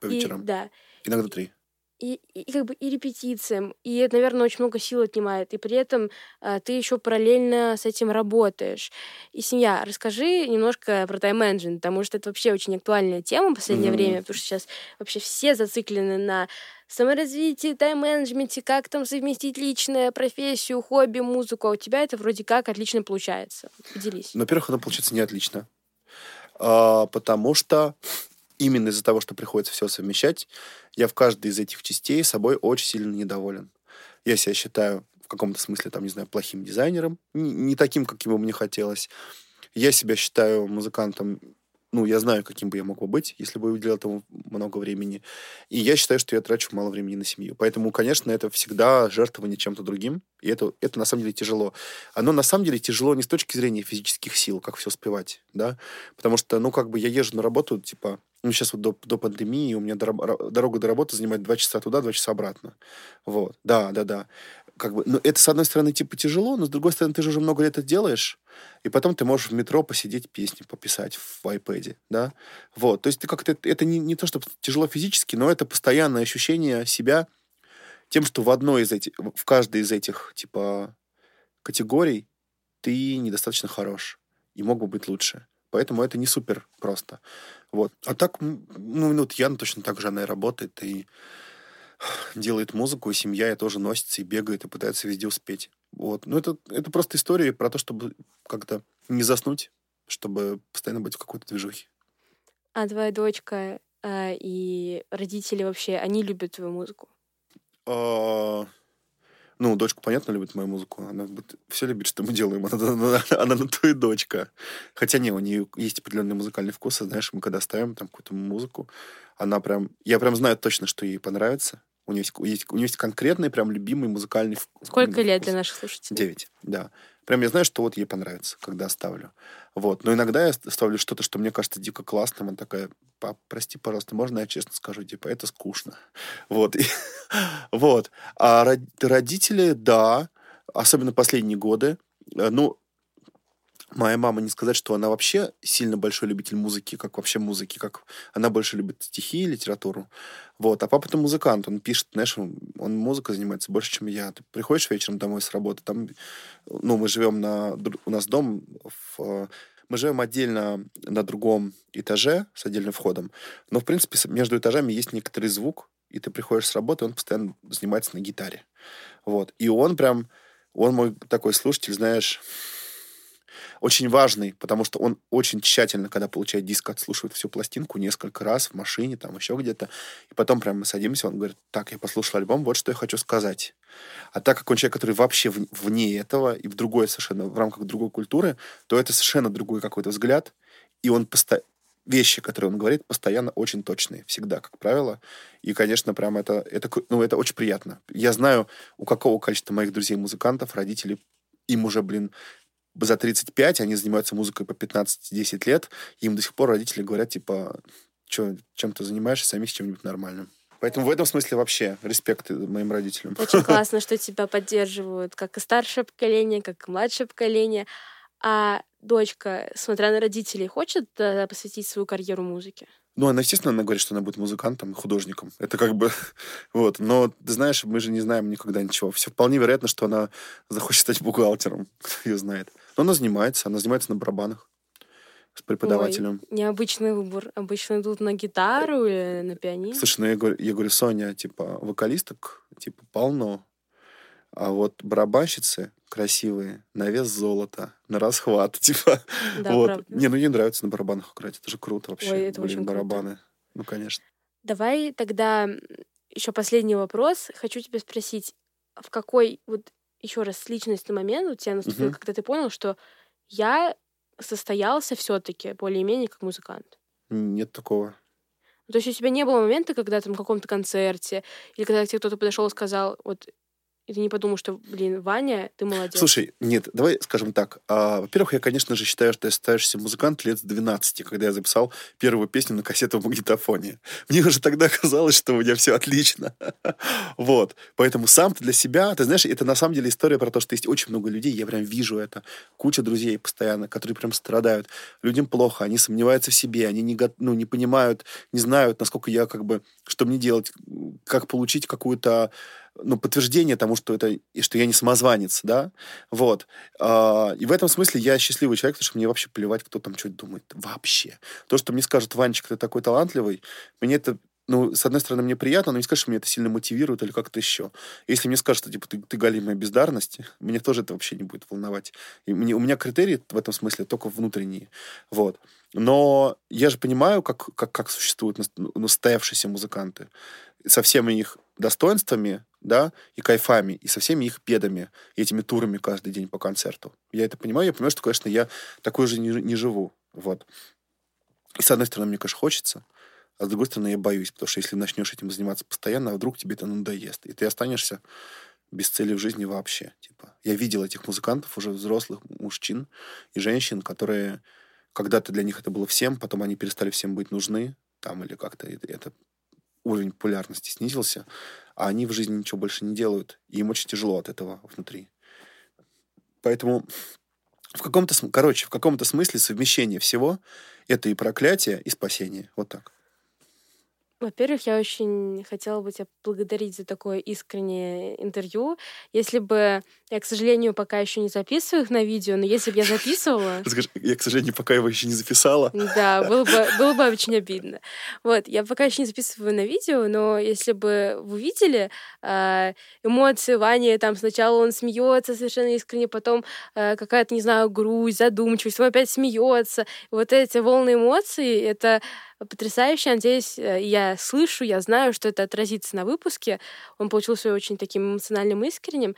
По И, вечерам. да. Иногда три. И, и, и как бы и репетициям, и это, наверное, очень много сил отнимает, и при этом а, ты еще параллельно с этим работаешь. И семья, расскажи немножко про тайм-менеджмент, потому что это вообще очень актуальная тема в последнее Мгм. время, потому что сейчас вообще все зациклены на саморазвитии, тайм-менеджменте, как там совместить личное, профессию, хобби, музыку, а у тебя это вроде как отлично получается. Поделись. Ну, Во-первых, оно получается не отлично. А, потому что именно из-за того, что приходится все совмещать, я в каждой из этих частей собой очень сильно недоволен. Я себя считаю в каком-то смысле, там, не знаю, плохим дизайнером, не, таким, каким бы мне хотелось. Я себя считаю музыкантом ну, я знаю, каким бы я мог бы быть, если бы уделял этому много времени. И я считаю, что я трачу мало времени на семью. Поэтому, конечно, это всегда жертвование чем-то другим. И это, это на самом деле тяжело. Оно на самом деле тяжело не с точки зрения физических сил, как все успевать, да. Потому что, ну, как бы я езжу на работу, типа, ну, сейчас вот до, до пандемии у меня дорога до работы занимает два часа туда, два часа обратно. Вот. Да, да, да как бы, ну, это, с одной стороны, типа, тяжело, но, с другой стороны, ты же уже много лет это делаешь, и потом ты можешь в метро посидеть, песни пописать в iPad, да, вот, то есть ты как-то, это не, не то, что тяжело физически, но это постоянное ощущение себя тем, что в одной из этих, в каждой из этих, типа, категорий ты недостаточно хорош и мог бы быть лучше. Поэтому это не супер просто. Вот. А так, ну, вот Ян точно так же она и работает, и делает музыку, и семья и тоже носится и бегает, и пытается везде успеть. Вот. Ну, это, это просто история про то, чтобы как-то не заснуть, чтобы постоянно быть в какой-то движухе. А твоя дочка э, и родители вообще, они любят твою музыку? А, ну, дочка, понятно, любит мою музыку. Она все любит, что мы делаем. Она, она, она на то и дочка. Хотя не, у нее есть определенный музыкальный вкус. Знаешь, мы когда ставим там какую-то музыку, она прям... Я прям знаю точно, что ей понравится. У нее есть, есть, у нее есть конкретный, прям любимый музыкальный вкус. Сколько лет для наших слушателей? Девять, да. Прям я знаю, что вот ей понравится, когда ставлю. Вот. Но иногда я ставлю что-то, что мне кажется дико классным. Она такая, пап, прости, пожалуйста, можно я честно скажу? Типа, это скучно. Вот. Вот. А родители, да, особенно последние годы, э, ну, Моя мама, не сказать, что она вообще сильно большой любитель музыки, как вообще музыки, как она больше любит стихи и литературу. Вот. А папа-то музыкант, он пишет, знаешь, он, музыкой занимается больше, чем я. Ты приходишь вечером домой с работы, там, ну, мы живем на... У нас дом в, мы живем отдельно на другом этаже с отдельным входом, но, в принципе, между этажами есть некоторый звук, и ты приходишь с работы, он постоянно занимается на гитаре. Вот. И он прям, он мой такой слушатель, знаешь, очень важный, потому что он очень тщательно, когда получает диск, отслушивает всю пластинку несколько раз в машине, там еще где-то. И потом прям мы садимся, он говорит, так, я послушал альбом, вот что я хочу сказать. А так как он человек, который вообще вне этого и в другой совершенно, в рамках другой культуры, то это совершенно другой какой-то взгляд, и он постоянно вещи, которые он говорит, постоянно очень точные, всегда, как правило. И, конечно, прям это, это, ну, это очень приятно. Я знаю, у какого количества моих друзей-музыкантов, родителей, им уже, блин, за 35, они занимаются музыкой по 15-10 лет, им до сих пор родители говорят, типа, Чё, чем ты занимаешься, займись чем-нибудь нормальным. Поэтому в этом смысле вообще респект моим родителям. Очень классно, что тебя поддерживают как и старшее поколение, как и младшее поколение. А дочка, смотря на родителей, хочет э, посвятить свою карьеру музыке? Ну, она, естественно, она говорит, что она будет музыкантом, художником. Это как бы... вот. Но, ты знаешь, мы же не знаем никогда ничего. Все вполне вероятно, что она захочет стать бухгалтером. Кто ее знает. Но она занимается. Она занимается на барабанах с преподавателем. Ой, необычный выбор. Обычно идут на гитару или на пианино. Слушай, ну я говорю, я говорю, Соня, типа, вокалисток, типа, полно. А вот барабанщицы красивые, на вес золота, на расхват, типа. Да, вот. Правда. Не, ну ей нравится на барабанах играть, это же круто вообще. Ой, это Блин, очень барабаны. Круто. Ну, конечно. Давай тогда еще последний вопрос. Хочу тебя спросить, в какой вот еще раз личностный момент у тебя наступил, угу. когда ты понял, что я состоялся все-таки более-менее как музыкант? Нет такого. То есть у тебя не было момента, когда там в каком-то концерте, или когда тебе кто-то подошел и сказал, вот и ты не подумал, что, блин, Ваня, ты молодец. Слушай, нет, давай скажем так. А, во-первых, я, конечно же, считаю, что я ставишься музыкант лет с 12, когда я записал первую песню на кассету в магнитофоне. Мне уже тогда казалось, что у меня все отлично. вот. Поэтому сам ты для себя, ты знаешь, это на самом деле история про то, что есть очень много людей, я прям вижу это, куча друзей постоянно, которые прям страдают. Людям плохо, они сомневаются в себе, они не, ну, не понимают, не знают, насколько я как бы, что мне делать, как получить какую-то ну, подтверждение тому, что это, и что я не самозванец, да, вот. А, и в этом смысле я счастливый человек, потому что мне вообще плевать, кто там что думает, вообще. То, что мне скажет, Ванечка, ты такой талантливый, мне это ну, с одной стороны, мне приятно, но не скажешь, что меня это сильно мотивирует или как-то еще. Если мне скажут, что, типа, ты, ты галимая бездарность, мне тоже это вообще не будет волновать. И мне, у меня критерии в этом смысле только внутренние. Вот. Но я же понимаю, как, как, как существуют настоявшиеся музыканты. Со всеми их достоинствами, да, и кайфами, и со всеми их бедами, и этими турами каждый день по концерту. Я это понимаю, я понимаю, что, конечно, я такой же не, не живу, вот. И с одной стороны, мне, конечно, хочется, а с другой стороны, я боюсь, потому что если начнешь этим заниматься постоянно, а вдруг тебе это надоест, и ты останешься без цели в жизни вообще. Типа, я видел этих музыкантов, уже взрослых мужчин и женщин, которые когда-то для них это было всем, потом они перестали всем быть нужны, там, или как-то это, это уровень популярности снизился, а они в жизни ничего больше не делают, и им очень тяжело от этого внутри. Поэтому в каком-то, короче, в каком-то смысле совмещение всего — это и проклятие, и спасение. Вот так. Во-первых, я очень хотела бы тебя поблагодарить за такое искреннее интервью. Если бы я, к сожалению, пока еще не записываю их на видео, но если бы я записывала... Я, к сожалению, пока его еще не записала. Да, было бы, было бы очень обидно. Вот, я пока еще не записываю на видео, но если бы вы видели э, эмоции Вани, там сначала он смеется совершенно искренне, потом э, какая-то, не знаю, грусть, задумчивость, он опять смеется. Вот эти волны эмоций, это потрясающе. Надеюсь, э, я слышу, я знаю, что это отразится на выпуске. Он получился очень таким эмоциональным, искренним.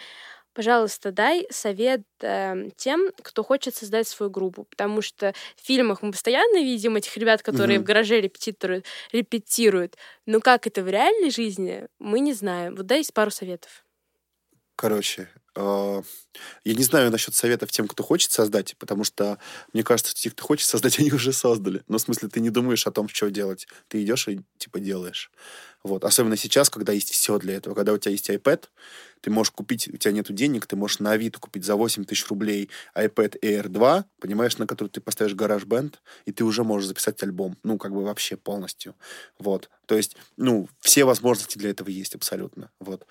Пожалуйста, дай совет э, тем, кто хочет создать свою группу, потому что в фильмах мы постоянно видим этих ребят, которые mm-hmm. в гараже репетируют, репетируют, но как это в реальной жизни, мы не знаем. Вот дай пару советов. Короче, я не знаю насчет советов тем, кто хочет создать, потому что, мне кажется, те, кто хочет создать, они уже создали. Но в смысле, ты не думаешь о том, что делать. Ты идешь и, типа, делаешь. Вот. Особенно сейчас, когда есть все для этого. Когда у тебя есть iPad, ты можешь купить, у тебя нет денег, ты можешь на Авито купить за 8 тысяч рублей iPad Air 2, понимаешь, на который ты поставишь бенд, и ты уже можешь записать альбом. Ну, как бы вообще полностью. Вот. То есть, ну, все возможности для этого есть абсолютно. Вот.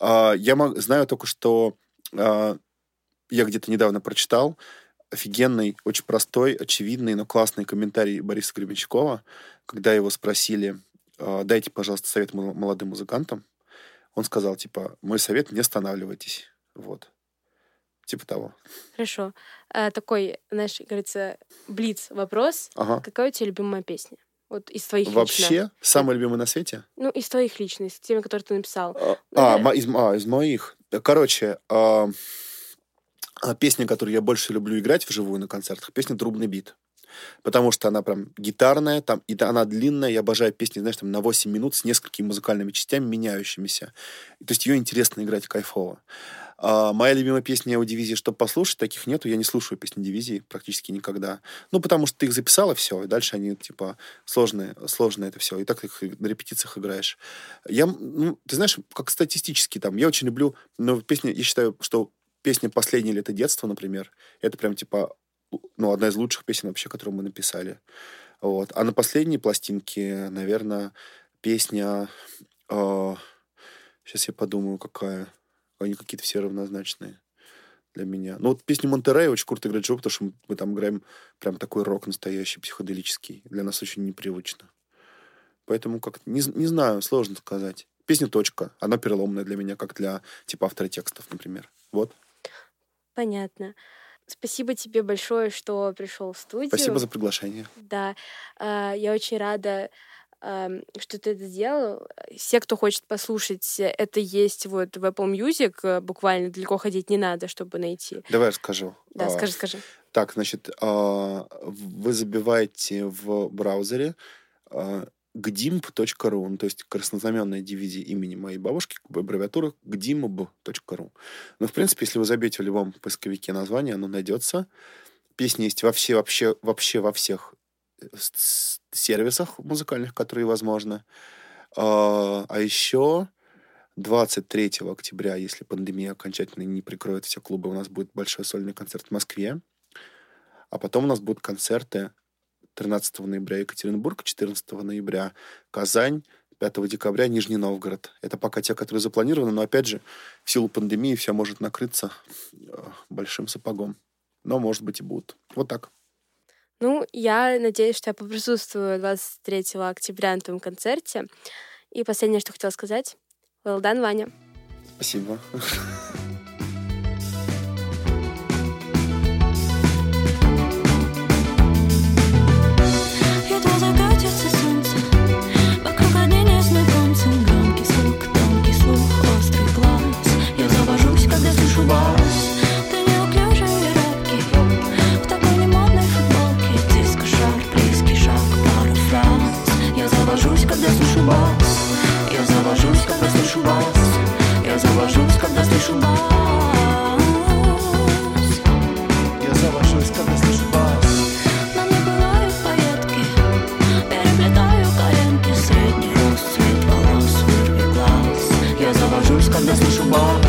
А, я знаю только, что а, я где-то недавно прочитал офигенный, очень простой, очевидный, но классный комментарий Бориса Гребенщикова, когда его спросили, а, дайте, пожалуйста, совет молодым музыкантам. Он сказал, типа, мой совет, не останавливайтесь. Вот. Типа того. Хорошо. А, такой, знаешь, говорится, блиц вопрос. Ага. Какая у тебя любимая песня? Вот из твоих Вообще? Лично. Самый любимый на свете? Ну, из твоих личных, из теми, которые ты написал. А, а, из, а из моих. Короче, а, а, песня, которую я больше люблю играть вживую на концертах, песня «Трубный бит» потому что она прям гитарная, там, и она длинная, я обожаю песни, знаешь, там на 8 минут с несколькими музыкальными частями, меняющимися. То есть ее интересно играть кайфово. А, моя любимая песня у дивизии «Чтоб послушать», таких нету, я не слушаю песни дивизии практически никогда. Ну, потому что ты их записала, все, и дальше они, типа, сложные, сложные это все, и так ты их на репетициях играешь. Я, ну, ты знаешь, как статистически там, я очень люблю, но песни, я считаю, что песня «Последнее лето детства», например, это прям, типа, ну, одна из лучших песен вообще, которую мы написали. Вот. А на последней пластинке, наверное, песня... Э, а, сейчас я подумаю, какая. Они какие-то все равнозначные для меня. Ну, вот песню Монтерей очень круто играть Джо, потому что мы там играем прям такой рок настоящий, психоделический. Для нас очень непривычно. Поэтому как не, не знаю, сложно сказать. Песня «Точка». Она переломная для меня, как для типа автора текстов, например. Вот. Понятно. Спасибо тебе большое, что пришел в студию. Спасибо за приглашение. Да, а, я очень рада, что ты это сделал. Все, кто хочет послушать, это есть вот в Apple Music. Э, буквально далеко ходить не надо, чтобы найти. Давай расскажу. Да, скажи, скажи. Так, значит, а, вы забиваете в браузере а, gdimb.ru, ну, то есть краснознаменная дивизия имени моей бабушки, аббревиатура gdimb.ru. Ну, в принципе, если вы забьете в любом поисковике название, оно найдется. Песни есть вообще, вообще, вообще во всех э, сервисах музыкальных, которые возможны. А, а еще 23 октября, если пандемия окончательно не прикроет все клубы, у нас будет большой сольный концерт в Москве. А потом у нас будут концерты 13 ноября Екатеринбург, 14 ноября Казань, 5 декабря Нижний Новгород. Это пока те, которые запланированы, но опять же, в силу пандемии все может накрыться э, большим сапогом. Но, может быть, и будут. Вот так. Ну, я надеюсь, что я поприсутствую 23 октября на твоем концерте. И последнее, что хотела сказать. Well done, Ваня. Спасибо. вас Я завожусь, когда слышу бас. Я завожусь, когда слышу бас. Я завожусь, когда слышу бас. Но не бывают поетки Переплетаю коленки Средний рост, цвет волос, вырви Я завожусь, когда слышу вас